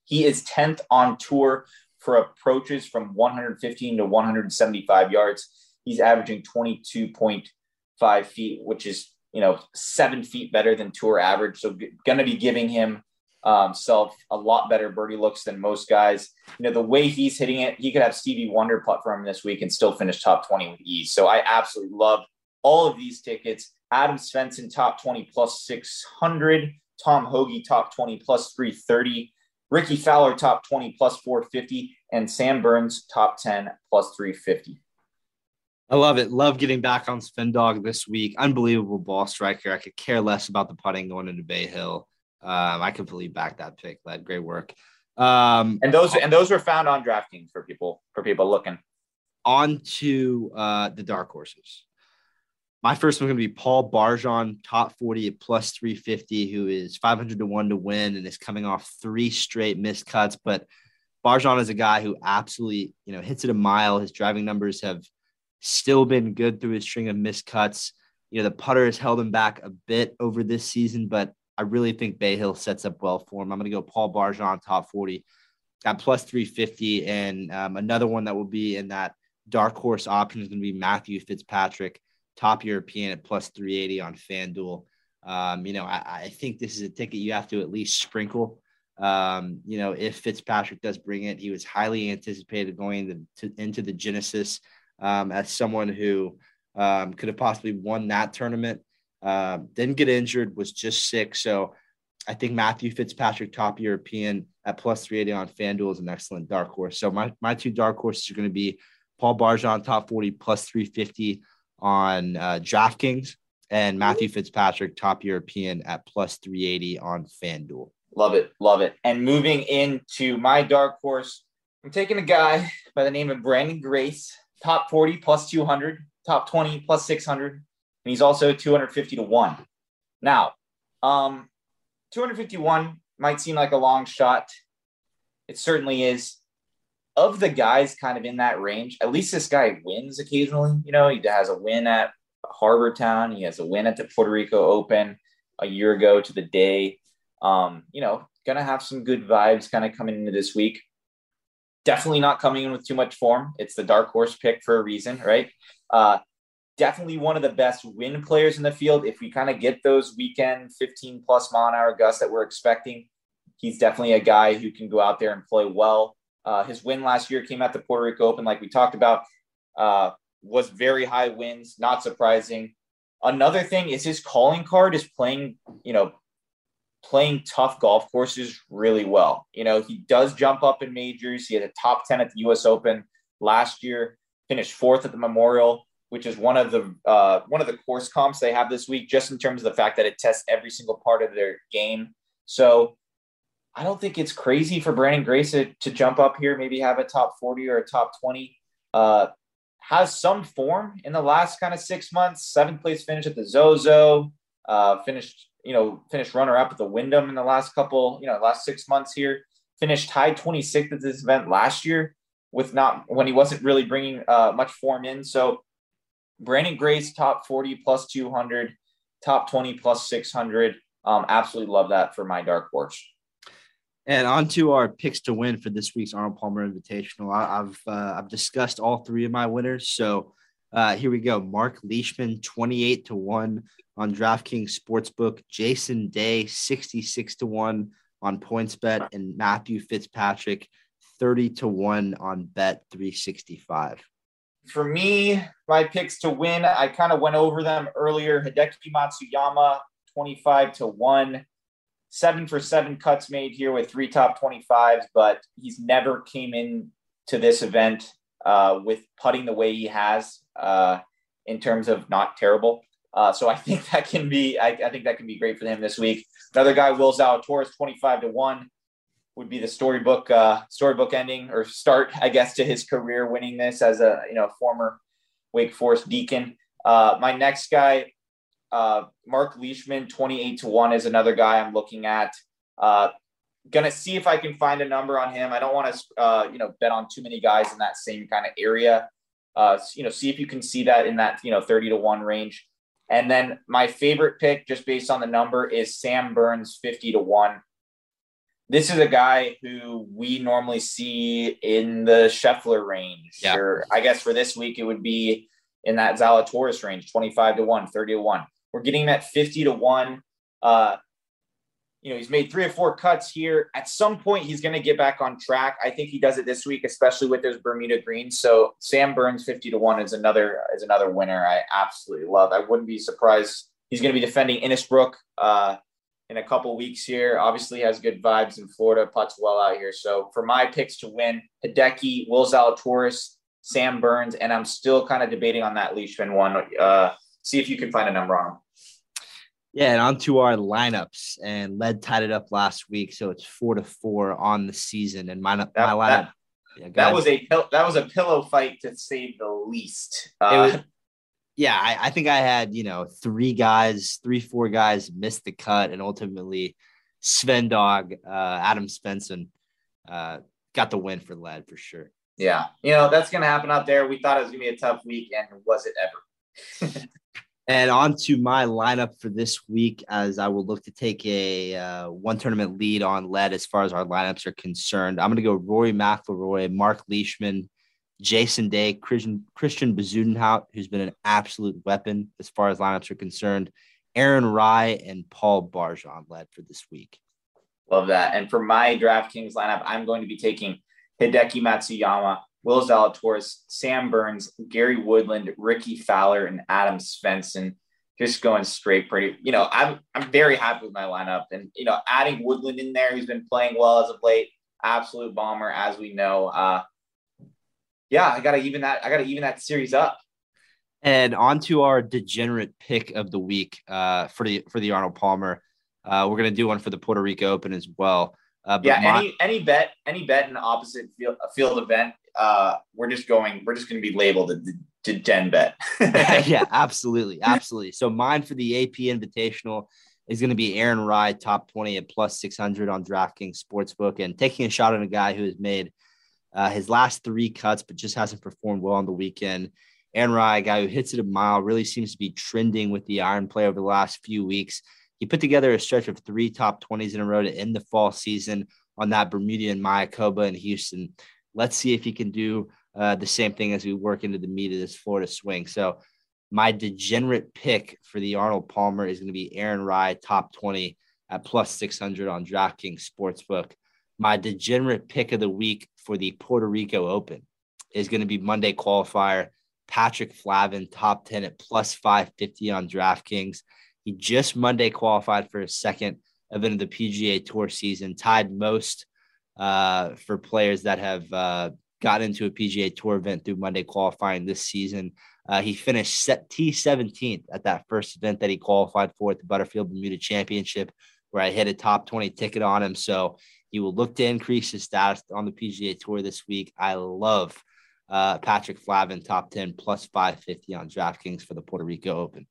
He is 10th on tour for approaches from 115 to 175 yards. He's averaging 22.5 feet, which is you know seven feet better than tour average. So going to be giving him um, self a lot better birdie looks than most guys. You know, the way he's hitting it, he could have Stevie Wonder putt for him this week and still finish top 20 with ease. So I absolutely love all of these tickets. Adam Svensson, top 20 plus 600. Tom Hoge, top 20 plus 330. Rickie Fowler, top 20 plus 450. And Sam Burns, top 10 plus 350. I love it. Love getting back on Sven Dog this week. Unbelievable ball striker. I could care less about the putting going into Bay Hill. Um, I completely back that pick. That great work. Um, and those and those were found on DraftKings for people for people looking. On to uh, the dark horses. My first one going to be Paul Barjon, top 40 at plus 350, who is 500 to 1 to win and is coming off three straight missed cuts. But Barjon is a guy who absolutely, you know, hits it a mile. His driving numbers have still been good through his string of missed cuts. You know, the putter has held him back a bit over this season, but I really think Bay Hill sets up well for him. I'm going to go Paul Barjon, top 40 at plus 350. And um, another one that will be in that dark horse option is going to be Matthew Fitzpatrick, top European at plus 380 on FanDuel. Um, you know, I, I, think this is a ticket you have to at least sprinkle. Um, you know, if Fitzpatrick does bring it, he was highly anticipated going into, to, into the Genesis um, as someone who um, could have possibly won that tournament. Uh, didn't get injured, was just sick. So I think Matthew Fitzpatrick, top European at plus 380 on FanDuel is an excellent dark horse. So my, my two dark horses are going to be Paul Barjon, top 40, plus 350 on uh, DraftKings, and Matthew Fitzpatrick, top European at plus 380 on FanDuel. Love it. Love it. And moving into my dark horse, I'm taking a guy by the name of Branden Grace, top 40 plus 200, top 20 plus 600, and he's also 250 to 1. Now, um, 251 might seem like a long shot. It certainly is. Of the guys kind of in that range, at least this guy wins occasionally. You know, he has a win at Harbour Town, he has a win at the Puerto Rico Open a year ago to the day. Um, you know, gonna have some good vibes kind of coming into this week. Definitely not coming in with too much form. It's the dark horse pick for a reason, right? Uh, definitely one of the best win players in the field. If we kind of get those weekend 15 plus mile an hour gusts that we're expecting, he's definitely a guy who can go out there and play well. Uh, his win last year came at the Puerto Rico Open, like we talked about, uh, was very high wins, not surprising. Another thing is his calling card is playing, you know, playing tough golf courses really well. You know, he does jump up in majors. He had a top 10 at the US Open last year, finished fourth at the Memorial which is one of the uh, one of the course comps they have this week, just in terms of the fact that it tests every single part of their game. So I don't think it's crazy for Branden Grace to, to jump up here, maybe have a top 40 or a top 20. Uh, has some form in the last kind of six months. Seventh place finish at the Zozo. Uh, finished, you know, finished runner up at the Wyndham in the last couple, you know, last six months here. Finished tied 26th at this event last year with not when he wasn't really bringing uh, much form in. So Branden Grace top 40 plus 200, top 20 plus 600. Um, absolutely love that for my dark horse. And on to our picks to win for this week's Arnold Palmer Invitational. I, have uh, I've discussed all three of my winners. So uh, here we go. Mark Leishman, 28 to 1 on DraftKings Sportsbook. Jason Day, 66 to 1 on PointsBet. And Matthew Fitzpatrick, 30 to 1 on Bet 365. For me, my picks to win, I kind of went over them earlier. Hideki Matsuyama, 25 to 1 seven for seven cuts made here with three top 25s, but he's never came in to this event uh, with putting the way he has uh, in terms of not terrible. Uh, so I think that can be, I, I, think that can be great for him this week. Another guy, Will Zalatoris, 25 to one would be the storybook, uh, storybook ending or start, I guess, to his career winning this as a, you know, former Wake Forest Deacon. Uh, my next guy, uh, Mark Leishman, 28 to 1 is another guy I'm looking at. Gonna see if I can find a number on him. I don't want to, uh, you know, bet on too many guys in that same kind of area. Uh, you know, see if you can see that in that, you know, 30 to 1 range. And then my favorite pick, just based on the number, is Sam Burns, 50 to 1. This is a guy who we normally see in the Scheffler range. Yeah. Or I guess for this week, it would be in that Zalatoris range, 25 to 1, 30 to 1. We're getting that 50 to 1. Uh, you know, he's made three or four cuts here. At some point, he's going to get back on track. I think he does it this week, especially with those Bermuda greens. So Sam Burns 50 to 1 is another is another winner I absolutely love. I wouldn't be surprised. He's going to be defending Innisbrook uh, in a couple weeks here. Obviously has good vibes in Florida, puts well out here. So for my picks to win, Hideki, Will Zalatoris, Sam Burns, and I'm still kind of debating on that Leishman one. Uh, see if you can find a number on him. Yeah, and on to our lineups. And Led tied it up last week, so it's four to four on the season. And my, that, my lineup. That, yeah, that was a that was a pillow fight to say the least. Uh, was, yeah, I, I, think I had you know three guys, three four guys missed the cut, and ultimately Sven Dog, uh, Adam Svensson, uh, got the win for Led for sure. Yeah, you know that's gonna happen out there. We thought it was gonna be a tough week, and was it ever? And on to my lineup for this week, as I will look to take a uh, one tournament lead on Led as far as our lineups are concerned. I'm going to go Rory McIlroy, Mark Leishman, Jason Day, Christian Christian Bezuidenhout, who's been an absolute weapon as far as lineups are concerned, Aaron Rai, and Paul Barjon led for this week. Love that. And for my DraftKings lineup, I'm going to be taking Hideki Matsuyama, Will Zalatoris, Sam Burns, Gary Woodland, Ricky Fowler, and Adam Svensson. Just going straight pretty, you know, I'm I'm very happy with my lineup. And, you know, adding Woodland in there, who's been playing well as of late, absolute bomber, as we know. Uh yeah, I gotta even that, I gotta even that series up. And on to our degenerate pick of the week uh for the for the Arnold Palmer. Uh, we're gonna do one for the Puerto Rico Open as well. Uh, yeah, my- any any bet any bet in the opposite field, field event uh, we're just going, we're just going to be labeled a, to Den Bet. yeah, absolutely. Absolutely. So mine for the AP Invitational is going to be Aaron Rai, top 20 at plus 600 on DraftKings Sportsbook, and taking a shot on a guy who has made uh, his last three cuts, but just hasn't performed well on the weekend. Aaron Rai, a guy who hits it a mile, really seems to be trending with the iron play over the last few weeks. He put together a stretch of three top 20s in a row to end the fall season on that Bermuda Bermudian Mayakoba in Houston. Let's see if he can do uh, the same thing as we work into the meat of this Florida swing. So, my degenerate pick for the Arnold Palmer is going to be Aaron Rai, top 20 at plus 600 on DraftKings Sportsbook. My degenerate pick of the week for the Puerto Rico Open is going to be Monday qualifier Patrick Flavin, top 10 at plus 550 on DraftKings. He just Monday qualified for his second event of the PGA Tour season, tied most uh, for players that have uh, got into a PGA Tour event through Monday qualifying this season. Uh, he finished set T17th at that first event that he qualified for at the Butterfield Bermuda Championship, where I hit a top 20 ticket on him. So he will look to increase his status on the PGA Tour this week. I love uh, Patrick Flavin, top 10 plus 550 on DraftKings for the Puerto Rico Open.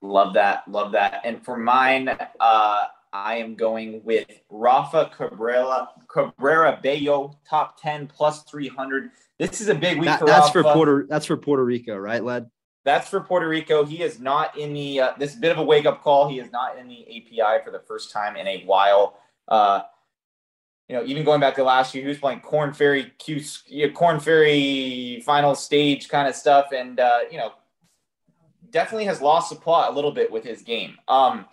Love that. Love that. And for mine, uh, I am going with Rafa Cabrera, Cabrera Bello, top 10 plus 300. This is a big week that, for that's Rafa. for Puerto that's for Puerto Rico, right, Led? That's for Puerto Rico. He is not in the uh, this bit of a wake up call. He is not in the API for the first time in a while. Uh, you know, even going back to last year, he was playing Korn Ferry Q, Korn Ferry final stage kind of stuff, and uh, you know, definitely has lost the plot a little bit with his game. Um,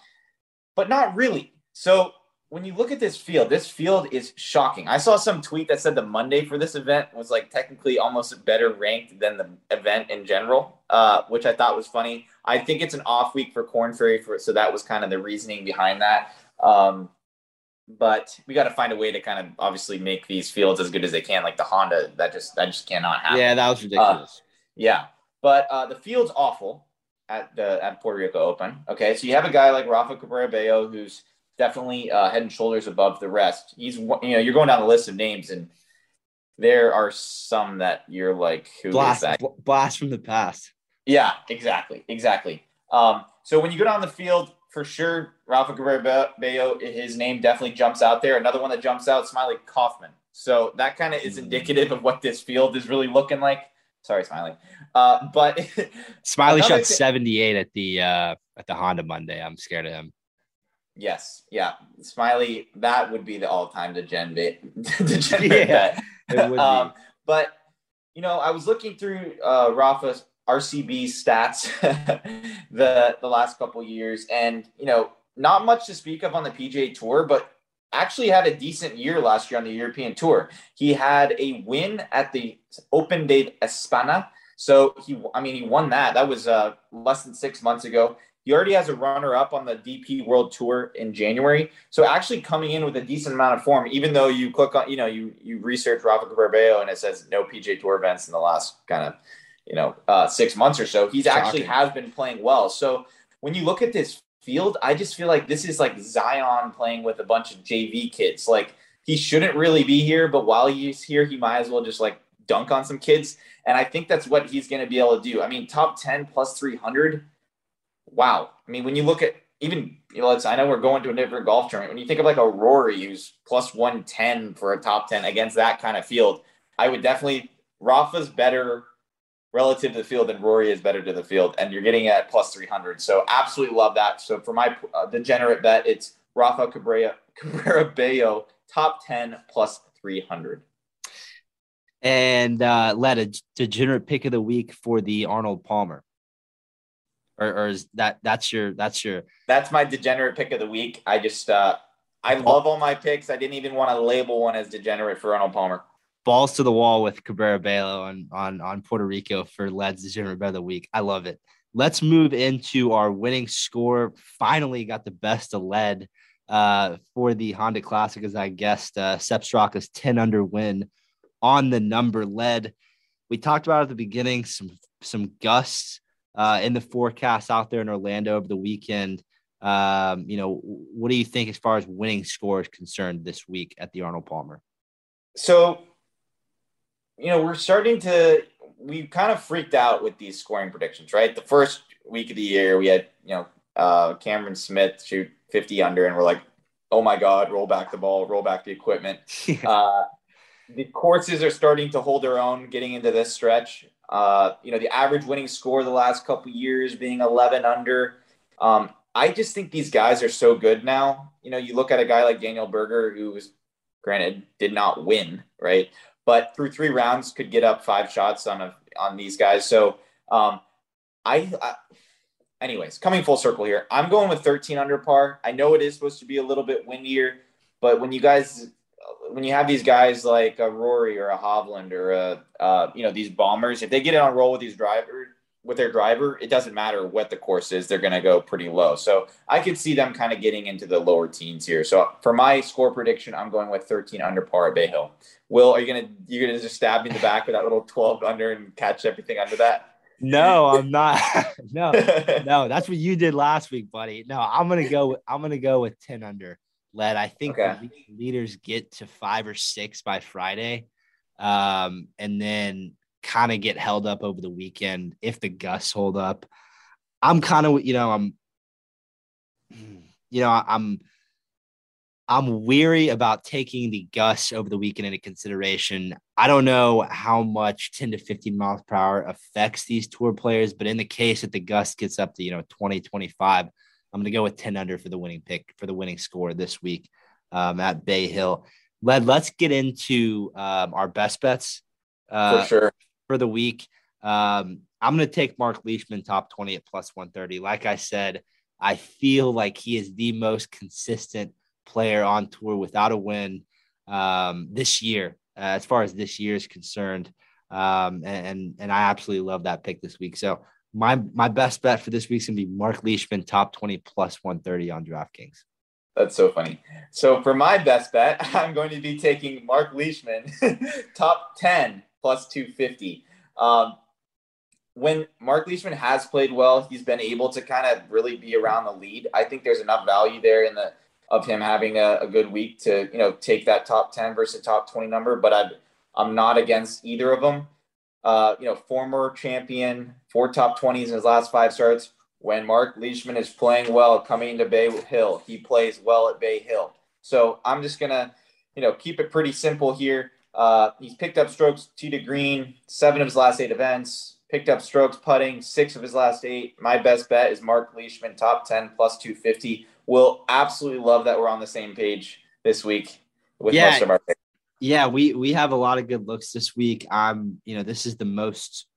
but not really. So when you look at this field, this field is shocking. I saw some tweet that said the Monday for this event was like technically almost better ranked than the event in general, uh, which I thought was funny. I think it's an off week for Korn Ferry, for so that was kind of the reasoning behind that. Um, but we got to find a way to kind of obviously make these fields as good as they can. Like the Honda, that just that just cannot happen. Yeah, that was ridiculous. Uh, yeah, but uh, the field's awful at the at Puerto Rico Open. Okay, so you have a guy like Rafa Cabrera Bello who's definitely uh, head and shoulders above the rest. He's you know you're going down the list of names and there are some that you're like who blast, is that? blast from the past. Yeah, exactly, exactly. Um, so when you go down the field, for sure, Rafa Cabrera Bello, his name definitely jumps out there. Another one that jumps out, Smylie Kaufman. So that kind of is indicative of what this field is really looking like. Sorry, Smylie. Uh, but Smylie shot thing, 78 at the uh, at the Honda Monday. I'm scared of him. Yes, yeah, Smylie. That would be the all-time degenerate, degenerate yeah, bet. um, but you know, I was looking through uh, Rafa's RCB stats the the last couple years, and you know, not much to speak of on the PGA Tour, but actually had a decent year last year on the European Tour. He had a win at the Open de España. So he, I mean, he won that. That was uh, less than six months ago. He already has a runner up on the DP World Tour in January. So actually coming in with a decent amount of form, even though you click on, you know, you you research Rafa Cabrera and it says no PGA Tour events in the last kind of, you know, uh, six months or so. He's Shocking. actually has been playing well. So when you look at this field, I just feel like this is like Zion playing with a bunch of JV kids. Like he shouldn't really be here, but while he's here, he might as well just like dunk on some kids. And I think that's what he's going to be able to do. I mean, top 10 plus 300 wow. I mean, when you look at even, you know, let's, I know we're going to a different golf tournament. When you think of like a Rory who's plus 110 for a top 10 against that kind of field, I would definitely, Rafa's better relative to the field than Rory is better to the field. And you're getting at plus 300. So absolutely love that. So for my uh, degenerate bet, it's Rafa Cabrera, Cabrera Bello, top 10 plus 300. And uh, led a degenerate pick of the week for the Arnold Palmer or, or is that that's your that's your that's my degenerate pick of the week. I just uh I love all my picks. I didn't even want to label one as degenerate for Arnold Palmer. Balls to the wall with Cabrera Bello on on on Puerto Rico for Led's degenerate bet of the week. I love it. Let's move into our winning score. Finally got the best of Led uh, for the Honda Classic, as I guessed. Uh, Sepp Straka's 10 under win on the number led. We talked about at the beginning some some gusts uh, in the forecast out there in Orlando over the weekend. Um, you know, what do you think as far as winning score is concerned this week at the Arnold Palmer? So, you know, we're starting to we kind of freaked out with these scoring predictions, right? The first week of the year, we had you know uh, Cameron Smith shoot 50 under, and we're like, oh my god, roll back the ball, roll back the equipment. Yeah. Uh, the courses are starting to hold their own getting into this stretch. Uh, you know, the average winning score the last couple years being 11 under. Um, I just think these guys are so good now. You know, you look at a guy like Daniel Berger, who was granted did not win, right? But through three rounds could get up five shots on a, on these guys. So um, I, I, anyways, coming full circle here, I'm going with 13 under par. I know it is supposed to be a little bit windier, but when you guys when you have these guys like a Rory or a Hovland or a uh, you know these bombers, if they get it on roll with these drivers, with their driver, it doesn't matter what the course is, they're going to go pretty low. So I could see them kind of getting into the lower teens here. So for my score prediction, I'm going with 13 under par at Bay Hill. Will, are you gonna you're gonna just stab me in the back with that little 12 under and catch everything under that? No, I'm not. no, no, that's what you did last week, buddy. No, I'm gonna go. I'm gonna go with 10 under. Led. I think okay. the leaders get to five or six by Friday, um, and then kind of get held up over the weekend if the gusts hold up. I'm kind of, you know, I'm, you know, I'm, I'm weary about taking the gusts over the weekend into consideration. I don't know how much 10 to 15 miles per hour affects these tour players, but in the case that the gust gets up to, you know, 20, 25, I'm going to go with 10 under for the winning pick for the winning score this week um, at Bay Hill. Led, let's get into um, our best bets. Uh, for sure for the week. Um, I'm going to take Mark Leishman top 20 at plus 130. Like I said, I feel like he is the most consistent player on tour without a win um, this year, uh, as far as this year is concerned. Um, and and I absolutely love that pick this week. So my my best bet for this week is gonna be Mark Leishman top 20 plus 130 on DraftKings. That's so funny. So for my best bet, I'm going to be taking Mark Leishman top 10 plus 250. Um, when Mark Leishman has played well, he's been able to kind of really be around the lead. I think there's enough value there in the of him having a, a good week to you know take that top 10 versus top 20 number. But i I'm not against either of them. Uh, you know, former champion, four top 20s in his last five starts. When Mark Leishman is playing well coming to Bay Hill, he plays well at Bay Hill. So I'm just gonna, you know, keep it pretty simple here. Uh, he's picked up strokes tee to green, seven of his last eight events. Picked up strokes putting, six of his last eight. My best bet is Mark Leishman, top 10 plus 250. Will absolutely love that we're on the same page this week with yeah. most of our picks. Yeah, we we have a lot of good looks this week. I'm, you know, this is the most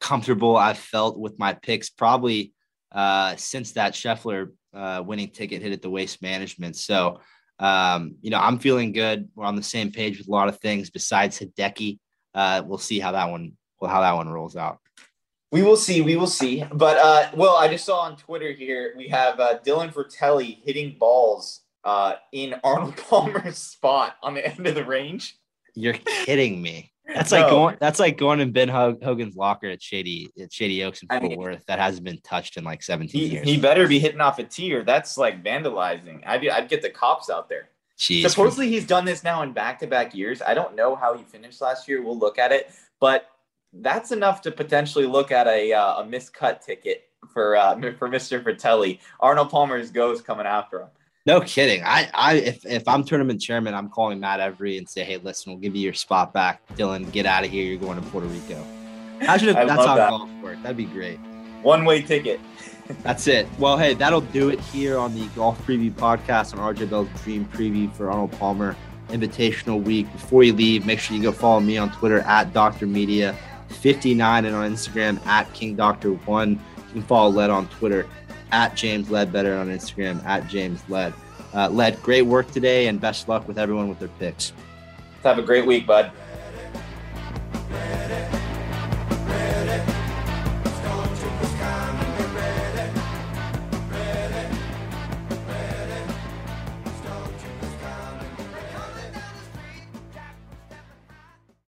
comfortable I've felt with my picks probably uh, since that Scheffler uh, winning ticket hit at the Waste Management. So um, you know, I'm feeling good. We're on the same page with a lot of things besides Hideki. Uh, we'll see how that one well how that one rolls out. We will see. We will see. But uh, well, I just saw on Twitter here we have uh, Dylan Frittelli hitting balls uh, in Arnold Palmer's spot on the end of the range. You're kidding me. That's no. like going. That's like going in Ben Hogan's locker at Shady at Shady Oaks in Fort I mean, Worth. That hasn't been touched in like 17 he, years. He better be hitting off a tee, or that's like vandalizing. I'd, I'd get the cops out there. Jeez. Supposedly he's done this now in back-to-back years. I don't know how he finished last year. We'll look at it, but that's enough to potentially look at a uh, a miscut ticket for uh, for Mr. Frittelli. Arnold Palmer's ghost coming after him. No kidding. I, I, if, if I'm tournament chairman, I'm calling Matt Every and say, hey, listen, we'll give you your spot back. Dylan, get out of here. You're going to Puerto Rico. Imagine if that's how that. golf worked. That'd be great. One way ticket. that's it. Well, hey, that'll do it here on the Golf Preview podcast on RJ Bell's Dream Preview for Arnold Palmer Invitational Week. Before you leave, make sure you go follow me on Twitter at Dr. Media 59 and on Instagram at King Doctor One. You can follow Led on Twitter at James Leadbetter on Instagram, at James Led. Uh, Led, great work today and best luck with everyone with their picks. Have a great week, bud.